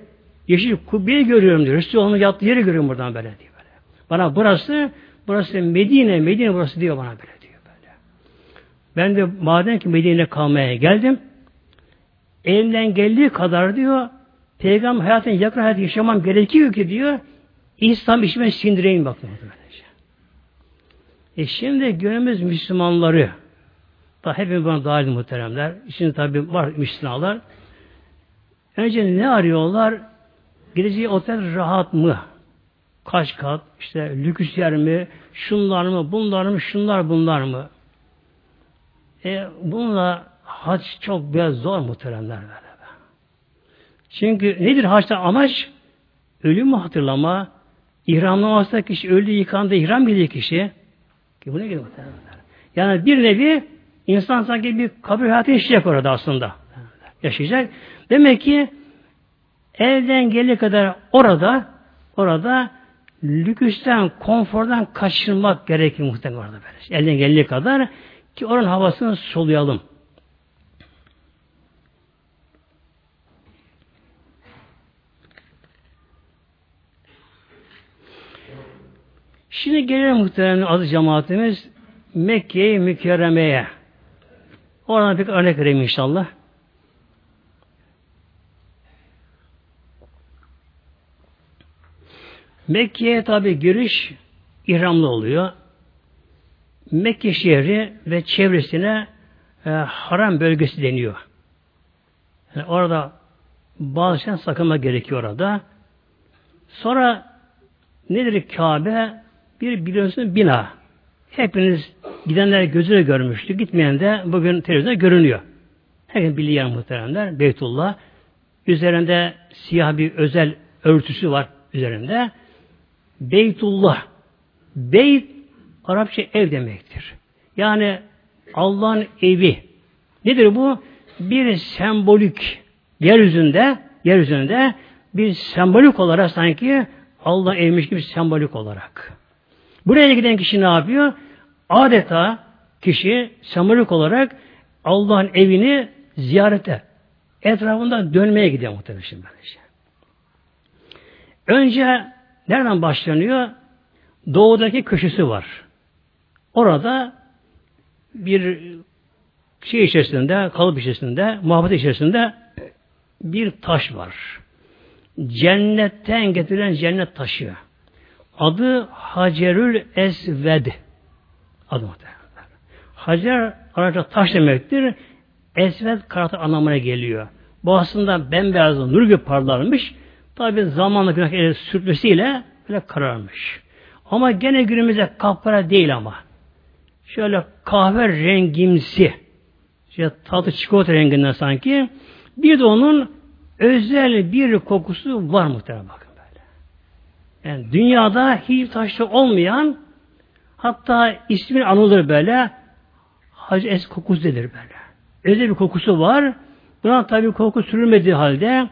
Yeşil kubbeyi görüyorum diyor. Resulullah'ın yattığı yeri görüyorum buradan böyle diyor. Böyle. Bana burası burası Medine, Medine burası diyor bana böyle diyor böyle. Ben de madem ki Medine'ye kalmaya geldim elimden geldiği kadar diyor Peygamber hayatını yakın hayat yaşamam gerekiyor ki diyor İslam işime sindireyim bakın. E şimdi günümüz Müslümanları da hepimiz buna dahil muhteremler. Şimdi tabi var Müslümanlar. Önce ne arıyorlar? Gideceği otel rahat mı? Kaç kat? işte lüks yer mi? Şunlar mı? Bunlar mı? Şunlar bunlar mı? E, bununla hac çok biraz zor muhteremler böyle. Çünkü nedir haçta amaç? Ölümü hatırlama, İhramlaması kişi öldü yıkandı, ihram gidiyor kişi. Ki bu ne gibi Yani bir nevi insan sanki bir kabir hayatı yaşayacak orada aslında. Yaşayacak. Demek ki Elden geldiği kadar orada orada lüküsten, konfordan kaçırmak gerekir muhtemelen orada böyle. Elden geldiği kadar ki oranın havasını soluyalım. Şimdi gelelim muhtemelen adı cemaatimiz Mekke'ye mükerremeye. Oradan bir örnek vereyim inşallah. Mekke'ye tabi giriş ihramlı oluyor. Mekke şehri ve çevresine e, haram bölgesi deniyor. Yani orada bazı şeyden sakınma gerekiyor orada. Sonra nedir Kabe? Bir biliyorsunuz bina. Hepiniz gidenler gözüyle görmüştü. Gitmeyen de bugün televizyonda görünüyor. Herkes biliyor muhteremler. Beytullah. Üzerinde siyah bir özel örtüsü var üzerinde. Beytullah. Beyt Arapça ev demektir. Yani Allah'ın evi. Nedir bu? Bir sembolik yeryüzünde yeryüzünde bir sembolik olarak sanki Allah evmiş gibi sembolik olarak. Buraya giden kişi ne yapıyor? Adeta kişi sembolik olarak Allah'ın evini ziyarete, etrafında dönmeye gidiyor muhtemelen şimdi böylece. Önce nereden başlanıyor? Doğudaki köşesi var. Orada bir şey içerisinde, kalıp içerisinde, muhabbet içerisinde bir taş var. Cennetten getirilen cennet taşı. Adı Hacerül Esved. Adı muhtemelen. Hacer Arapça taş demektir. Esved karatı anlamına geliyor. Bu aslında bembeyaz nur gibi parlarmış. Tabi zamanla günah sürtmesiyle böyle kararmış. Ama gene günümüzde kapkara değil ama. Şöyle kahve rengimsi. İşte tatlı çikolata renginden sanki. Bir de onun özel bir kokusu var muhtemelen bakın. Yani dünyada hiç taşlı olmayan hatta ismi anılır böyle Hacı Es kokusu denir böyle. Özel bir kokusu var. Buna tabi koku sürülmediği halde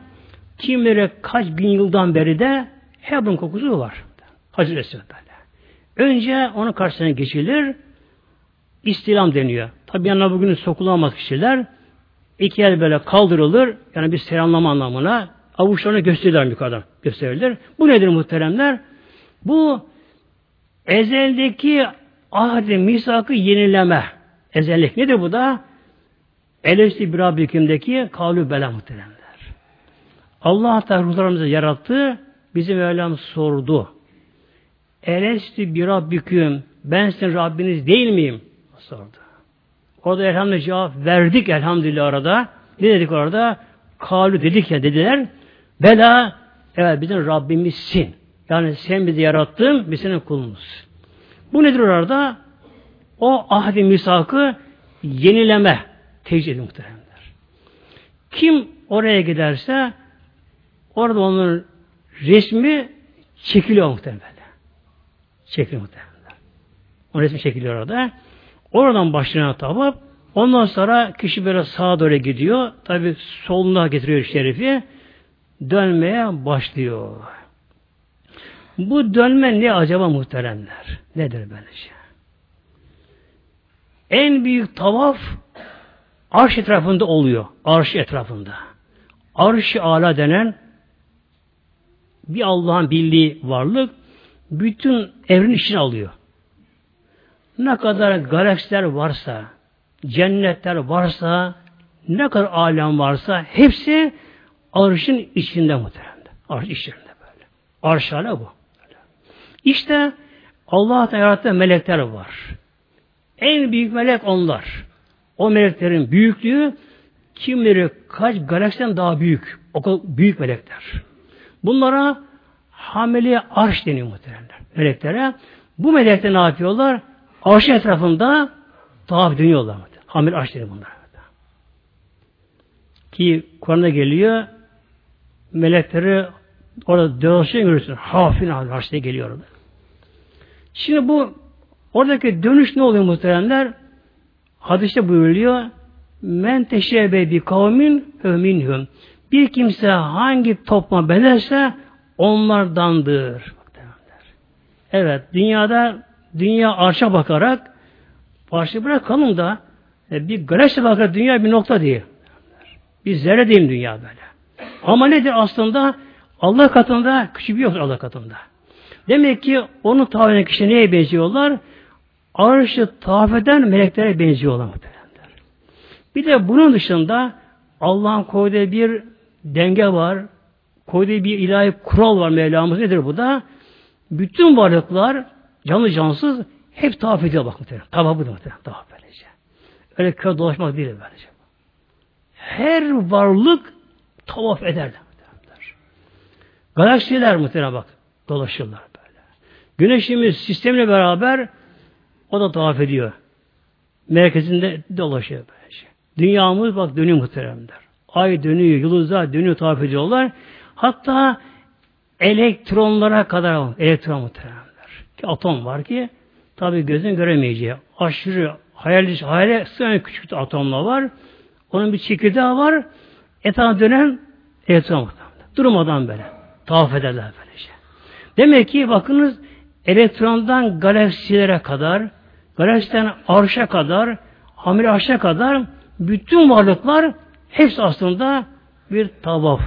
kimlere kaç bin yıldan beri de her bunun kokusu var. Hacı Esved böyle. Önce onun karşısına geçilir. İstilam deniyor. Tabi yanına bugün sokulamaz kişiler. İki el böyle kaldırılır. Yani bir selamlama anlamına. Avuçlarını gösterirler yukarıdan. Gösterilir. Bu nedir muhteremler? Bu ezeldeki ahdi misakı yenileme. Ezellik nedir bu da? Elesti bir Rabbikim'deki kavlu bela muhteremler. Allah da ruhlarımızı yarattı. Bizim Mevlam sordu. Elesti bir Rabbiküm ben sizin Rabbiniz değil miyim? Sordu. Orada elhamdülillah cevap verdik elhamdülillah arada. Ne dedik orada? Kalu dedik ya dediler. Bela evet bizim Rabbimizsin. Yani sen bizi yarattın, biz senin kulumuz. Bu nedir orada? O ahdi misakı yenileme tecrübe muhteremler. Kim oraya giderse orada onun resmi çekiliyor muhtemelen. Çekiliyor muhtemelen. O resmi çekiliyor orada. Oradan başlayan tavaf. Ondan sonra kişi böyle sağa doğru gidiyor. Tabi soluna getiriyor şerifi. Dönmeye başlıyor. Bu dönme ne acaba muhteremler? Nedir böyle şey? En büyük tavaf arş etrafında oluyor. Arş etrafında. Arş-ı ala denen bir Allah'ın bildiği varlık bütün evren içine alıyor. Ne kadar galaksiler varsa, cennetler varsa, ne kadar alem varsa hepsi arşın içinde muhtemelen. Arş içinde böyle. Arş hala bu. İşte Allah'ta yarattığı melekler var. En büyük melek onlar. O meleklerin büyüklüğü kimleri kaç galaksiden daha büyük. O kadar büyük melekler. Bunlara hamile arş deniyor muhteremler. Meleklere. Bu melekler ne yapıyorlar? Arş etrafında tavaf dönüyorlar. Hamile arş deniyor bunlar. Ki Kur'an'da geliyor melekleri orada dolaşıyor görürsün. Hafin diye geliyor orada. Şimdi bu oradaki dönüş ne oluyor muhteremler? Hadiste buyuruluyor men teşebe bi kavmin öminhum. Bir kimse hangi topluma benderse onlardandır. Evet, dünyada dünya arşa bakarak arşa bırakalım da e, bir güneşe bakarak dünya bir nokta değil. Bir zerre değil dünya böyle. Ama nedir aslında? Allah katında küçük bir yok Allah katında. Demek ki onu tavaf kişi neye benziyorlar? Arşı tavaf eden meleklere benziyorlar muhtemelen. Bir de bunun dışında Allah'ın koyduğu bir denge var. Koyduğu bir ilahi kural var Mevlamız. Nedir bu da? Bütün varlıklar canlı cansız hep tavaf ediyor bak muhtemelen. Tavaf bu da muhtemelen. Tavaf böylece. Öyle köy dolaşmak değil böylece. Her varlık tavaf eder. Galaksiler muhtemelen bak. Dolaşırlar böyle. Güneşimiz sistemle beraber o da tavaf ediyor. Merkezinde dolaşıyor böylece. Dünyamız bak dönüyor muhteremler. Ay dönüyor, yıldızlar dönüyor, tavaf ediyorlar. Hatta elektronlara kadar elektron muhteremler. Ki atom var ki tabi gözün göremeyeceği aşırı hayal, hayale sığan küçük atomlar var. Onun bir çekirdeği var. Etrafına dönen elektron muhteremler. Durmadan böyle. Tavaf ederler böylece. Demek ki bakınız elektrondan galaksilere kadar galaksiden arşa kadar hamile arşa kadar bütün varlıklar hepsi aslında bir tavaf.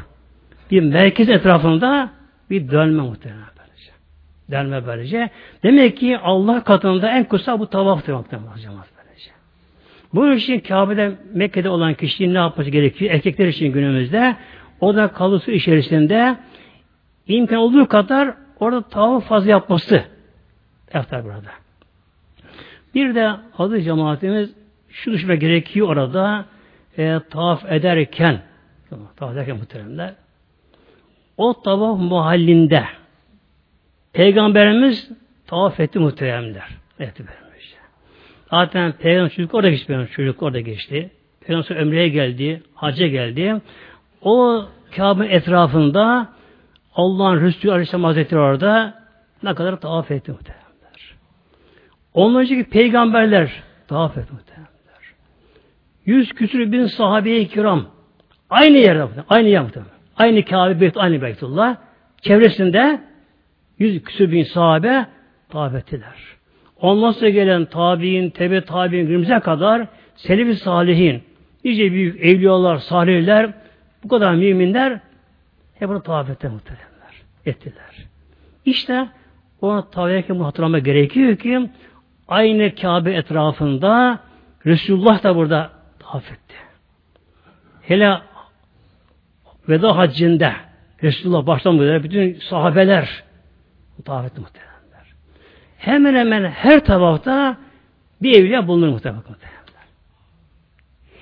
Bir merkez etrafında bir dönme muhtemelen böylece. Dönme böylece. Demek ki Allah katında en kısa bu tavaftır muhtemelen böylece. Bu için Kabe'de Mekke'de olan kişinin ne yapması gerekiyor? Erkekler için günümüzde o da kalısı içerisinde imkan olduğu kadar orada tavaf fazla yapması. Eftar burada. Bir de adı cemaatimiz şu düşünme gerekiyor orada e, tavaf ederken tavaf ederken muhteremler o tavaf muhallinde Peygamberimiz tavaf etti muhteremler. Vermiş. Zaten Peygamber çocuk orada geçti. Çocuk orada geçti. Peygamber ömreye geldi. Hacca geldi. O Kabe etrafında Allah'ın Resulü Aleyhisselam Hazretleri orada ne kadar tavaf etti muhteremler. Ondan önceki peygamberler tavaf etti muhteremler. Yüz küsür bin sahabe-i kiram aynı yerde aynı yerde aynı Kabe Beyt aynı Beytullah çevresinde yüz küsür bin sahabe tavaf ettiler. Ondan gelen tabi'in, tebe tabi'in günümüze kadar selef salihin, nice büyük evliyalar, salihler, bu kadar müminler hep bunu tavaf etti. Ettiler. İşte o tavaf bunu hatırlamak gerekiyor ki aynı Kabe etrafında Resulullah da burada affetti. Hele veda haccında Resulullah baştan böyle bütün sahabeler tavaf etti. Hemen hemen her tavafta bir evliya bulunur muhtemelen.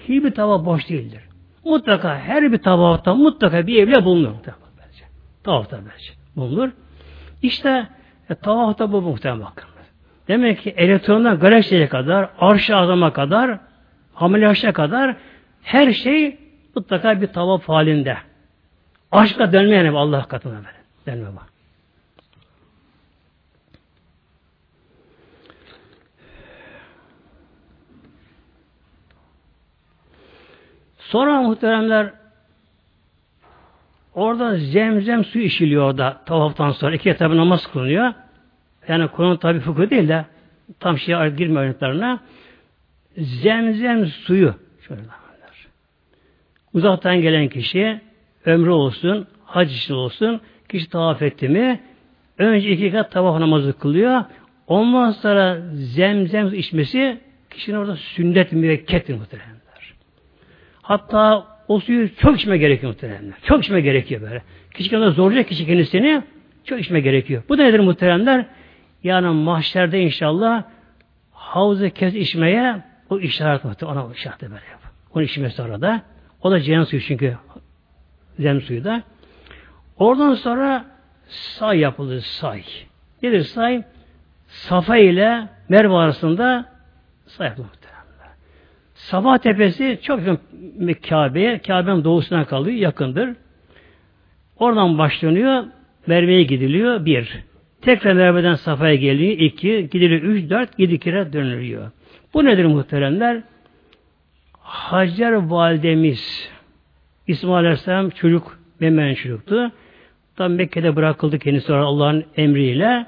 Hiçbir tavaf boş değildir. Mutlaka her bir tavafta mutlaka bir evliya bulunur. Tavafta bence bulunur. İşte e, tavafta bu muhtemelen bakın. Demek ki elektrondan galaksiye kadar, arş-ı azama kadar hamile kadar her şey mutlaka bir tavaf halinde. Aşka dönme yani Allah katına böyle. Dönme bak. Sonra muhteremler orada zemzem su işiliyor orada tavaftan sonra. iki tabi namaz kılınıyor. Yani konu tabi fıkıh değil de tam şeye girme ayrıntılarına zemzem suyu şöyle Uzaktan gelen kişi ömrü olsun, hac için olsun, kişi tavaf etti mi önce iki kat tavaf namazı kılıyor. Ondan sonra zemzem içmesi kişinin orada sünnet müvekkettir muhtemelenler. Hatta o suyu çok içme gerekiyor muhtemelenler. Çok içme gerekiyor böyle. Kişi kendine zorlayacak kişi kendisini çok içme gerekiyor. Bu da nedir muhteremler? Yani mahşerde inşallah havzu kez içmeye o işaret var. Ona işaret böyle yap. Onu içmesi orada. O da cehennem suyu çünkü zem suyu da. Oradan sonra say yapılır say. Nedir say? Safa ile Merve arasında say yapılır. Safa tepesi çok yakın Kabe'ye. Kabe'nin doğusuna kalıyor. Yakındır. Oradan başlanıyor. Merve'ye gidiliyor. Bir. Tekrar Merve'den Safa'ya geliyor. iki. Gidiliyor. Üç, dört. Yedi kere dönülüyor. Bu nedir muhteremler? Hacer validemiz İsmail Aleyhisselam çocuk, Meme'nin çocuktu. Tam Mekke'de bırakıldı kendisi Allah'ın emriyle.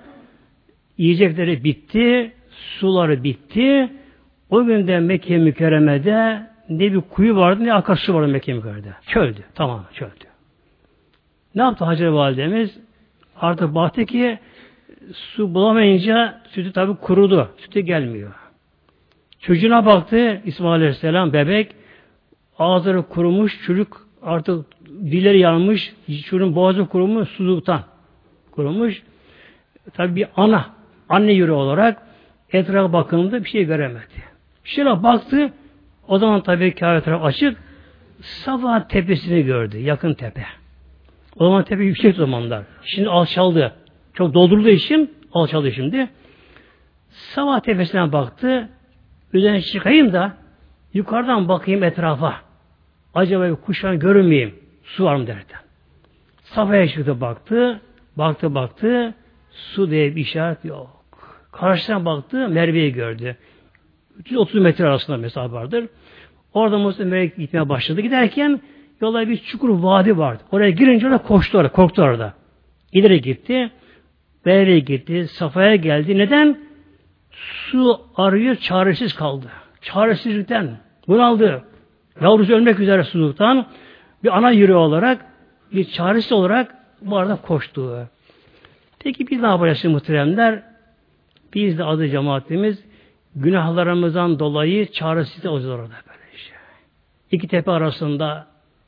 Yiyecekleri bitti, suları bitti. O günde Mekke mükerremede ne bir kuyu vardı ne akarsu vardı Mekke mükerremede. Çöldü. Tamam çöldü. Ne yaptı Hacer Validemiz? Artık baktı ki su bulamayınca sütü tabi kurudu. Sütü gelmiyor. Çocuğuna baktı İsmail Aleyhisselam bebek ağızları kurumuş çocuk artık dilleri yanmış çocuğun boğazı kurumuş susuzluktan kurumuş. Tabi bir ana anne yüreği olarak etrafa bakımında bir şey göremedi. Şöyle baktı o zaman tabi Kabe tarafı açık Safa tepesini gördü. Yakın tepe. O zaman tepe yüksek zamanlar. Şimdi alçaldı. Çok doldurduğu için alçaldı şimdi. Sabah tepesine baktı. Üzerine çıkayım da yukarıdan bakayım etrafa. Acaba bir kuş var görünmeyeyim. Su var mı derdi. Safaya çıktı baktı. Baktı baktı. Su diye bir işaret yok. Karşıdan baktı. Merve'yi gördü. 330 metre arasında mesafe vardır. Orada Musa Merve gitmeye başladı. Giderken yolda bir çukur vadi vardı. Oraya girince orada koştu orada. Korktu orada. İleri gitti. Merve'ye gitti. Safaya geldi. Neden? Su arıyor. Çaresiz kaldı. Çaresizlikten. Bunaldı. Yavrusu ölmek üzere susuzluktan bir ana yüreği olarak bir çaresi olarak bu arada koştu. Peki biz ne yapacağız muhteremler? Biz de adı cemaatimiz günahlarımızdan dolayı çaresiz olacağız orada böyle şey. İki tepe arasında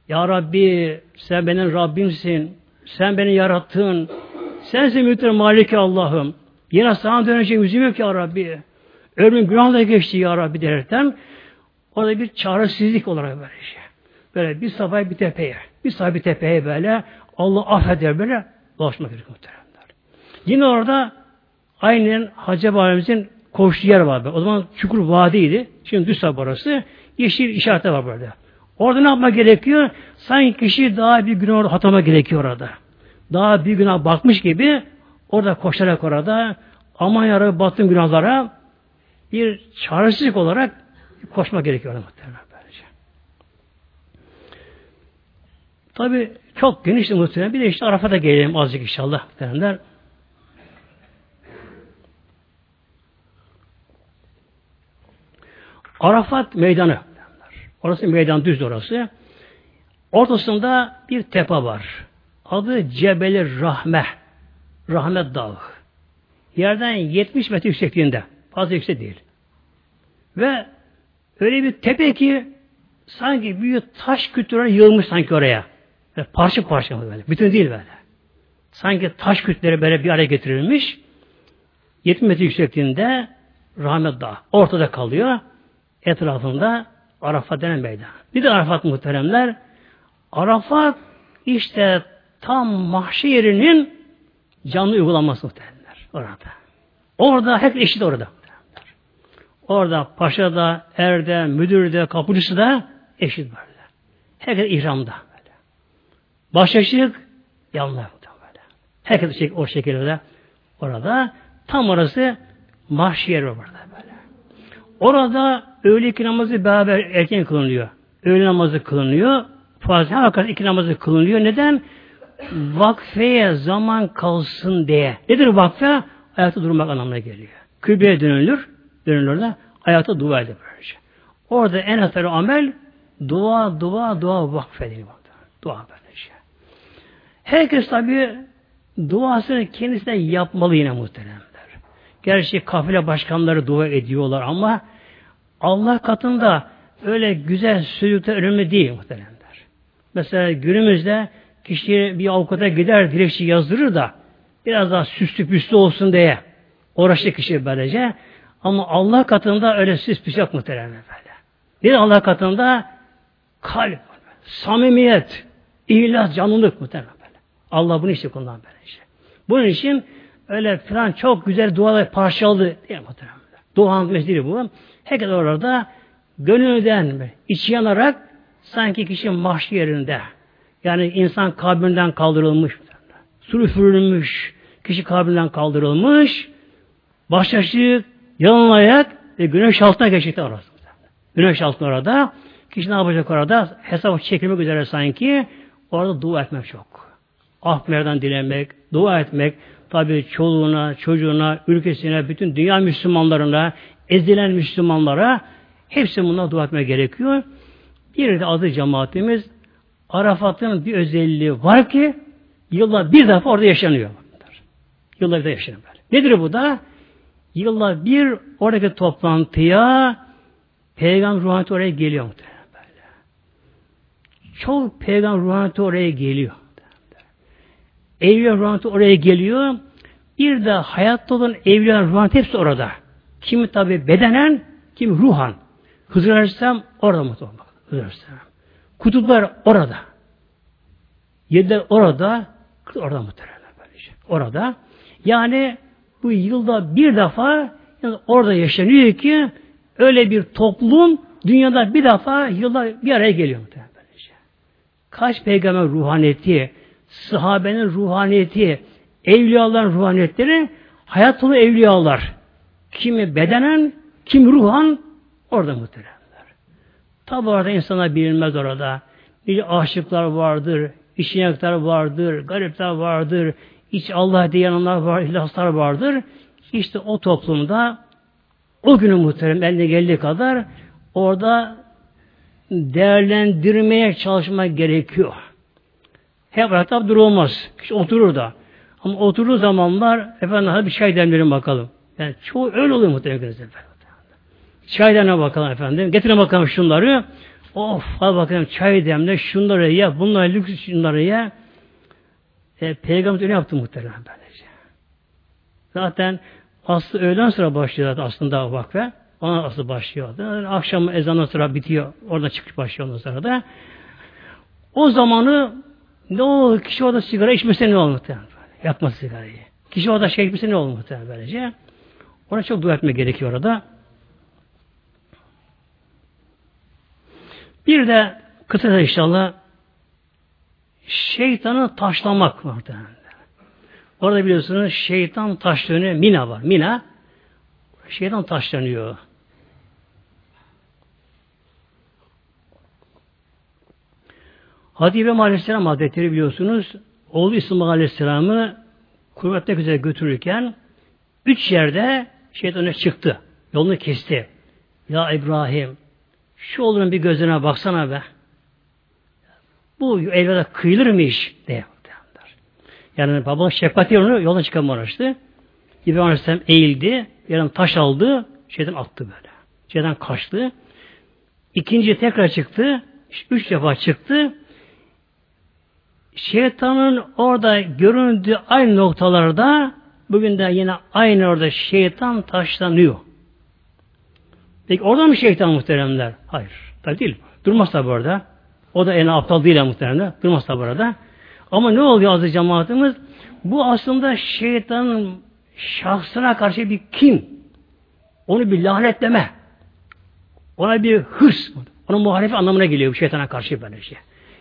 Ya Rabbi sen benim Rabbimsin. Sen beni yarattın. Sensin müdür maliki Allah'ım. Yine sana dönecek yüzüm yok ya Rabbi. Ömrüm günahla geçti ya Rabbi derekten orada bir çaresizlik olarak böyle şey. Böyle bir safhaya bir tepeye, bir safhaya bir tepeye böyle Allah affeder böyle dolaşmak gerekiyor muhteremler. Yine orada aynen Hacı Bayramımızın koştuğu yer var. O zaman çukur vadiydi. Şimdi düz orası. Yeşil işaretler var burada. Orada ne yapmak gerekiyor? Sanki kişi daha bir günah hatama gerekiyor orada. Daha bir günah bakmış gibi orada koşarak orada aman yarı battım günahlara bir çaresizlik olarak koşma gerekiyor muhtemelen böylece. Tabi çok geniş muhtemelen. Bir de işte Arafat'a gelelim azıcık inşallah muhtemelenler. Arafat meydanı. Orası meydan düz orası. Ortasında bir tepe var. Adı Cebeli Rahme. Rahmet Dağı. Yerden 70 metre yüksekliğinde. Fazla yüksek değil. Ve öyle bir tepe ki sanki büyük taş kütleleri yığılmış sanki oraya. Böyle parça parça böyle. Bütün değil böyle. Sanki taş kütleri böyle bir araya getirilmiş. 70 metre yüksekliğinde Rahmet Dağı. Ortada kalıyor. Etrafında Arafat denen meydan. Bir de Arafat muhteremler. Arafat işte tam mahşer yerinin canlı uygulaması muhteremler. Orada. Orada hep eşit orada. Orada paşa da, erde, müdür de, kapıcısı da eşit böyle. Herkes ihramda böyle. Başlaşık yanlar böyle. Herkes o şekilde orada. Tam orası mahşer orada böyle. Orada öğle iki namazı beraber erken kılınıyor. Öğle namazı kılınıyor. Fazla hakikat iki namazı kılınıyor. Neden? Vakfeye zaman kalsın diye. Nedir vakfe? Ayakta durmak anlamına geliyor. Kıbleye dönülür dönülürler. Ayakta dua edilir. Orada en hatırlı amel dua, dua, dua vakfediliyor. Dua böylece. Herkes tabi duasını kendisine yapmalı yine muhteremler. Gerçi kafile başkanları dua ediyorlar ama Allah katında öyle güzel sözlükler önemli değil muhteremler. Mesela günümüzde kişi bir avukata gider dilekçe yazdırır da biraz daha süslü püslü olsun diye uğraşır kişi böylece. Ama Allah katında öyle süs püs yok muhtemelen böyle. Bir Allah katında kalp, samimiyet, ihlas, canlılık muhtemelen böyle. Allah bunu işte kullan böyle işte. Bunun için öyle falan çok güzel dualar parçalı değil muhtemelen. Dua mesleği bu. Herkes orada gönülden içi yanarak sanki kişi mahşi yerinde. Yani insan kabrinden kaldırılmış. Su üfürülmüş. Kişi kabrinden kaldırılmış. Başlaşık, Yalın ayak ve güneş altına geçti orası. Güneş altında orada Kişi ne yapacak orada? Hesap çekilmek üzere sanki. Orada dua etmek çok. Ahmerden dilemek, dua etmek, tabi çoluğuna, çocuğuna, ülkesine, bütün dünya Müslümanlarına, ezilen Müslümanlara hepsi bunlar dua etmek gerekiyor. Bir de adı cemaatimiz Arafat'ın bir özelliği var ki yılda bir defa orada yaşanıyor. Yılda bir de yaşanıyor. Nedir bu da? Yılda bir oradaki toplantıya Peygamber ruhaniyeti oraya geliyor böyle. Çok peygamber ruhaniyeti oraya geliyor. Evliya ruhaniyeti oraya geliyor. Bir de hayatta olan evliya ruhaniyeti hepsi orada. Kimi tabi bedenen, kimi ruhan. Hızır Aleyhisselam orada muhtemelen. Hızır Aleyhisselam. Kutuplar orada. Yediler orada, orada muhtemelen. Böylece. Orada. Yani bu yılda bir defa yani orada yaşanıyor ki öyle bir toplum dünyada bir defa yılda bir araya geliyor muhtemelen. Böylece. Kaç peygamber ruhaniyeti, sahabenin ruhaniyeti, evliyaların ruhaniyetleri hayat dolu evliyalar. Kimi bedenen, kim ruhan orada muhteremler. Tabi orada insana bilinmez orada. Nice aşıklar vardır, işinekler vardır, garipler vardır, hiç Allah diyenler var, ihlaslar vardır. İşte o toplumda o günü muhterem eline geldiği kadar orada değerlendirmeye çalışmak gerekiyor. Hep ayakta durulmaz. Kişi oturur da. Ama oturduğu zamanlar efendim hadi bir çay demlerin bakalım. Yani çoğu öyle oluyor muhtemelen efendim. Çay demle bakalım efendim. Getirin bakalım şunları. Of al bakalım çay demle şunları ye. Bunları lüks şunları ye. E, Peygamber öyle yaptı muhtemelen böylece. Zaten aslı öğlen sonra başlıyor aslında vakfe. Ona aslı başlıyor. Yani akşam ezanı sonra bitiyor. Orada çıkış başlıyor ondan sonra da. O zamanı ne olur kişi orada sigara içmese ne olur muhtemelen. Yakması sigarayı. Kişi orada şey etmesi ne olur muhtemelen böylece. Ona çok dua etmek gerekiyor orada. Bir de kısaca inşallah şeytanı taşlamak muhtemelen. Orada biliyorsunuz şeytan taşlanıyor. Mina var. Mina şeytan taşlanıyor. Hadi İbrahim Aleyhisselam Hazretleri biliyorsunuz oğlu İsmail Aleyhisselam'ı kurbatmak üzere götürürken üç yerde şeytan çıktı. Yolunu kesti. Ya İbrahim şu oğlunun bir gözüne baksana be. Bu evlada kıyılır mı iş? diye. Yani baba şefkati onu yola çıkarmamıştı. İbrahim Aleyhisselam eğildi. Yerden taş aldı. Şeyden attı böyle. Şeyden kaçtı. İkinci tekrar çıktı. Üç defa çıktı. Şeytanın orada göründüğü aynı noktalarda bugün de yine aynı orada şeytan taşlanıyor. Peki orada mı şeytan muhteremler? Hayır. Tabii değil. Durmaz tabi orada. O da en aptal değil muhteremler. Durmaz tabi orada. Ama ne oluyor azı cemaatimiz? Bu aslında şeytanın şahsına karşı bir kim? Onu bir lanetleme. Ona bir hırs. Onun muhalefet anlamına geliyor bu şeytana karşı böyle şey.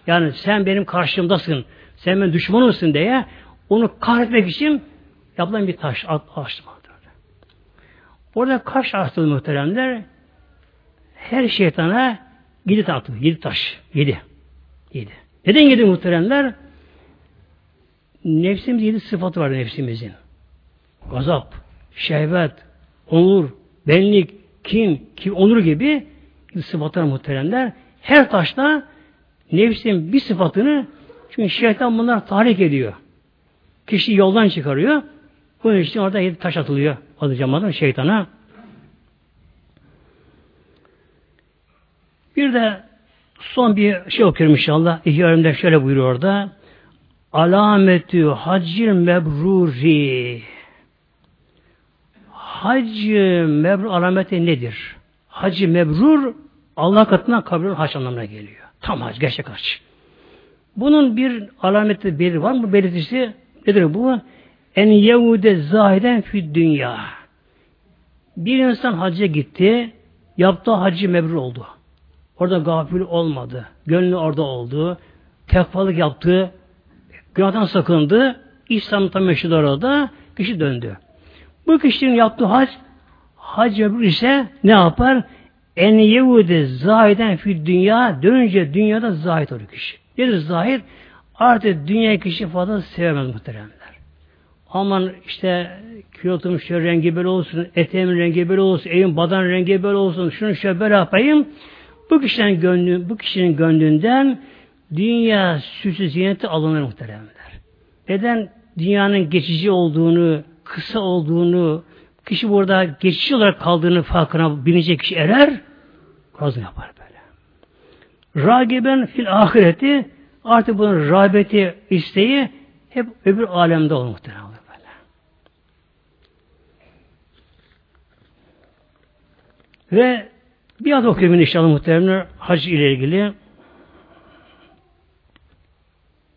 Yani sen benim karşımdasın, sen benim düşmanımsın diye onu kahretmek için yapılan bir taş açtı. Orada kaç açtı muhteremler? Her şeytana yedi attı. Yedi taş. Yedi. Yedi. Neden yedi muhteremler? Nefsimiz yedi sıfatı var nefsimizin. Gazap, şehvet, onur, benlik, kim, kim onur gibi sıfatlar muhteremler. Her taşta nefsin bir sıfatını çünkü şeytan bunlar tahrik ediyor. Kişi yoldan çıkarıyor. Bunun için orada yedi taş atılıyor. Adı cemaatın şeytana. Bir de son bir şey okuyorum inşallah. İhya şöyle buyuruyor orada. Alametü haccil mebruri. Hac mebrur alameti nedir? Hacı mebrur Allah katından kabul hac anlamına geliyor. Tam hac, gerçek hac. Bunun bir alameti belirti var mı? Belirtisi nedir bu? En yehude zahiden fi dünya. Bir insan hacca gitti, yaptığı hacı mebrur oldu. Orada gafil olmadı. Gönlü orada oldu. Tekvalık yaptı. Günahdan sakındı. İslam'da meşhur orada. Kişi döndü. Bu kişinin yaptığı hac hac mebrur ise ne yapar? En Yehudi zahiden fi dünya dönünce dünyada zahit olur kişi. Nedir zahit? Artık dünya kişi fazla sevmez muhteremler. Aman işte kilotum şu rengi böyle olsun, eteğimin rengi böyle olsun, evin badan rengi böyle olsun, şunu şöyle böyle yapayım. Bu kişinin gönlü, bu kişinin gönlünden dünya süsü ziyneti alınır muhteremler. Neden dünyanın geçici olduğunu, kısa olduğunu, kişi burada geçici olarak kaldığını farkına binecek kişi erer, kazın yapar böyle. Ragiben fil ahireti artık bunun rağbeti, isteği hep öbür alemde olur. Böyle. Ve bir adı okuyayım inşallah muhtemelen hac ile ilgili.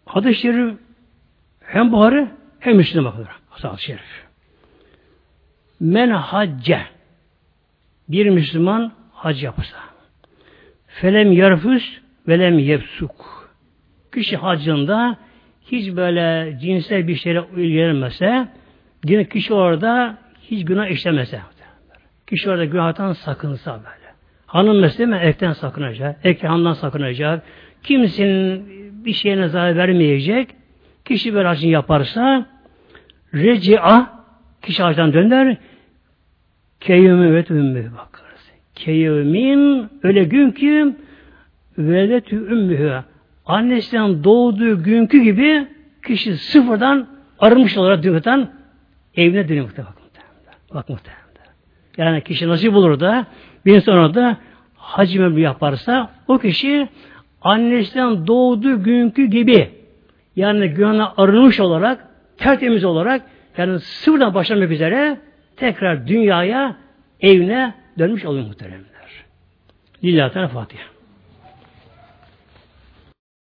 Hadis-i şerif hem Buhari hem Müslüm bakılır. Hadis-i şerif. Men hacce. Bir Müslüman hac yapsa. Felem yarfüs velem yepsuk kişi hacında hiç böyle cinsel bir şeyle ilgilenmese yine kişi orada hiç günah işlemese. Kişi orada günahtan sakınsa böyle. Hanım mesela erkekten sakınacak erkek hanımdan sakınacak. Kimsenin bir şeyine zarar vermeyecek. Kişi böyle hacını yaparsa reci'a kişi hacdan döner Keyyümü ve ümmü bakarız. Keyyümin öyle gün ki veledetü ümmühü annesinden doğduğu günkü gibi kişi sıfırdan arınmış olarak dünyadan evine dönüyor muhtemelen. Bak muhtemelen. Yani kişi nasip bulur da bir sonra da hac memnun yaparsa o kişi annesinden doğduğu günkü gibi yani günahına arınmış olarak tertemiz olarak yani sıfırdan başlamak üzere tekrar dünyaya, evine dönmüş oluyor muhteremler. Lillahi Teala Fatiha.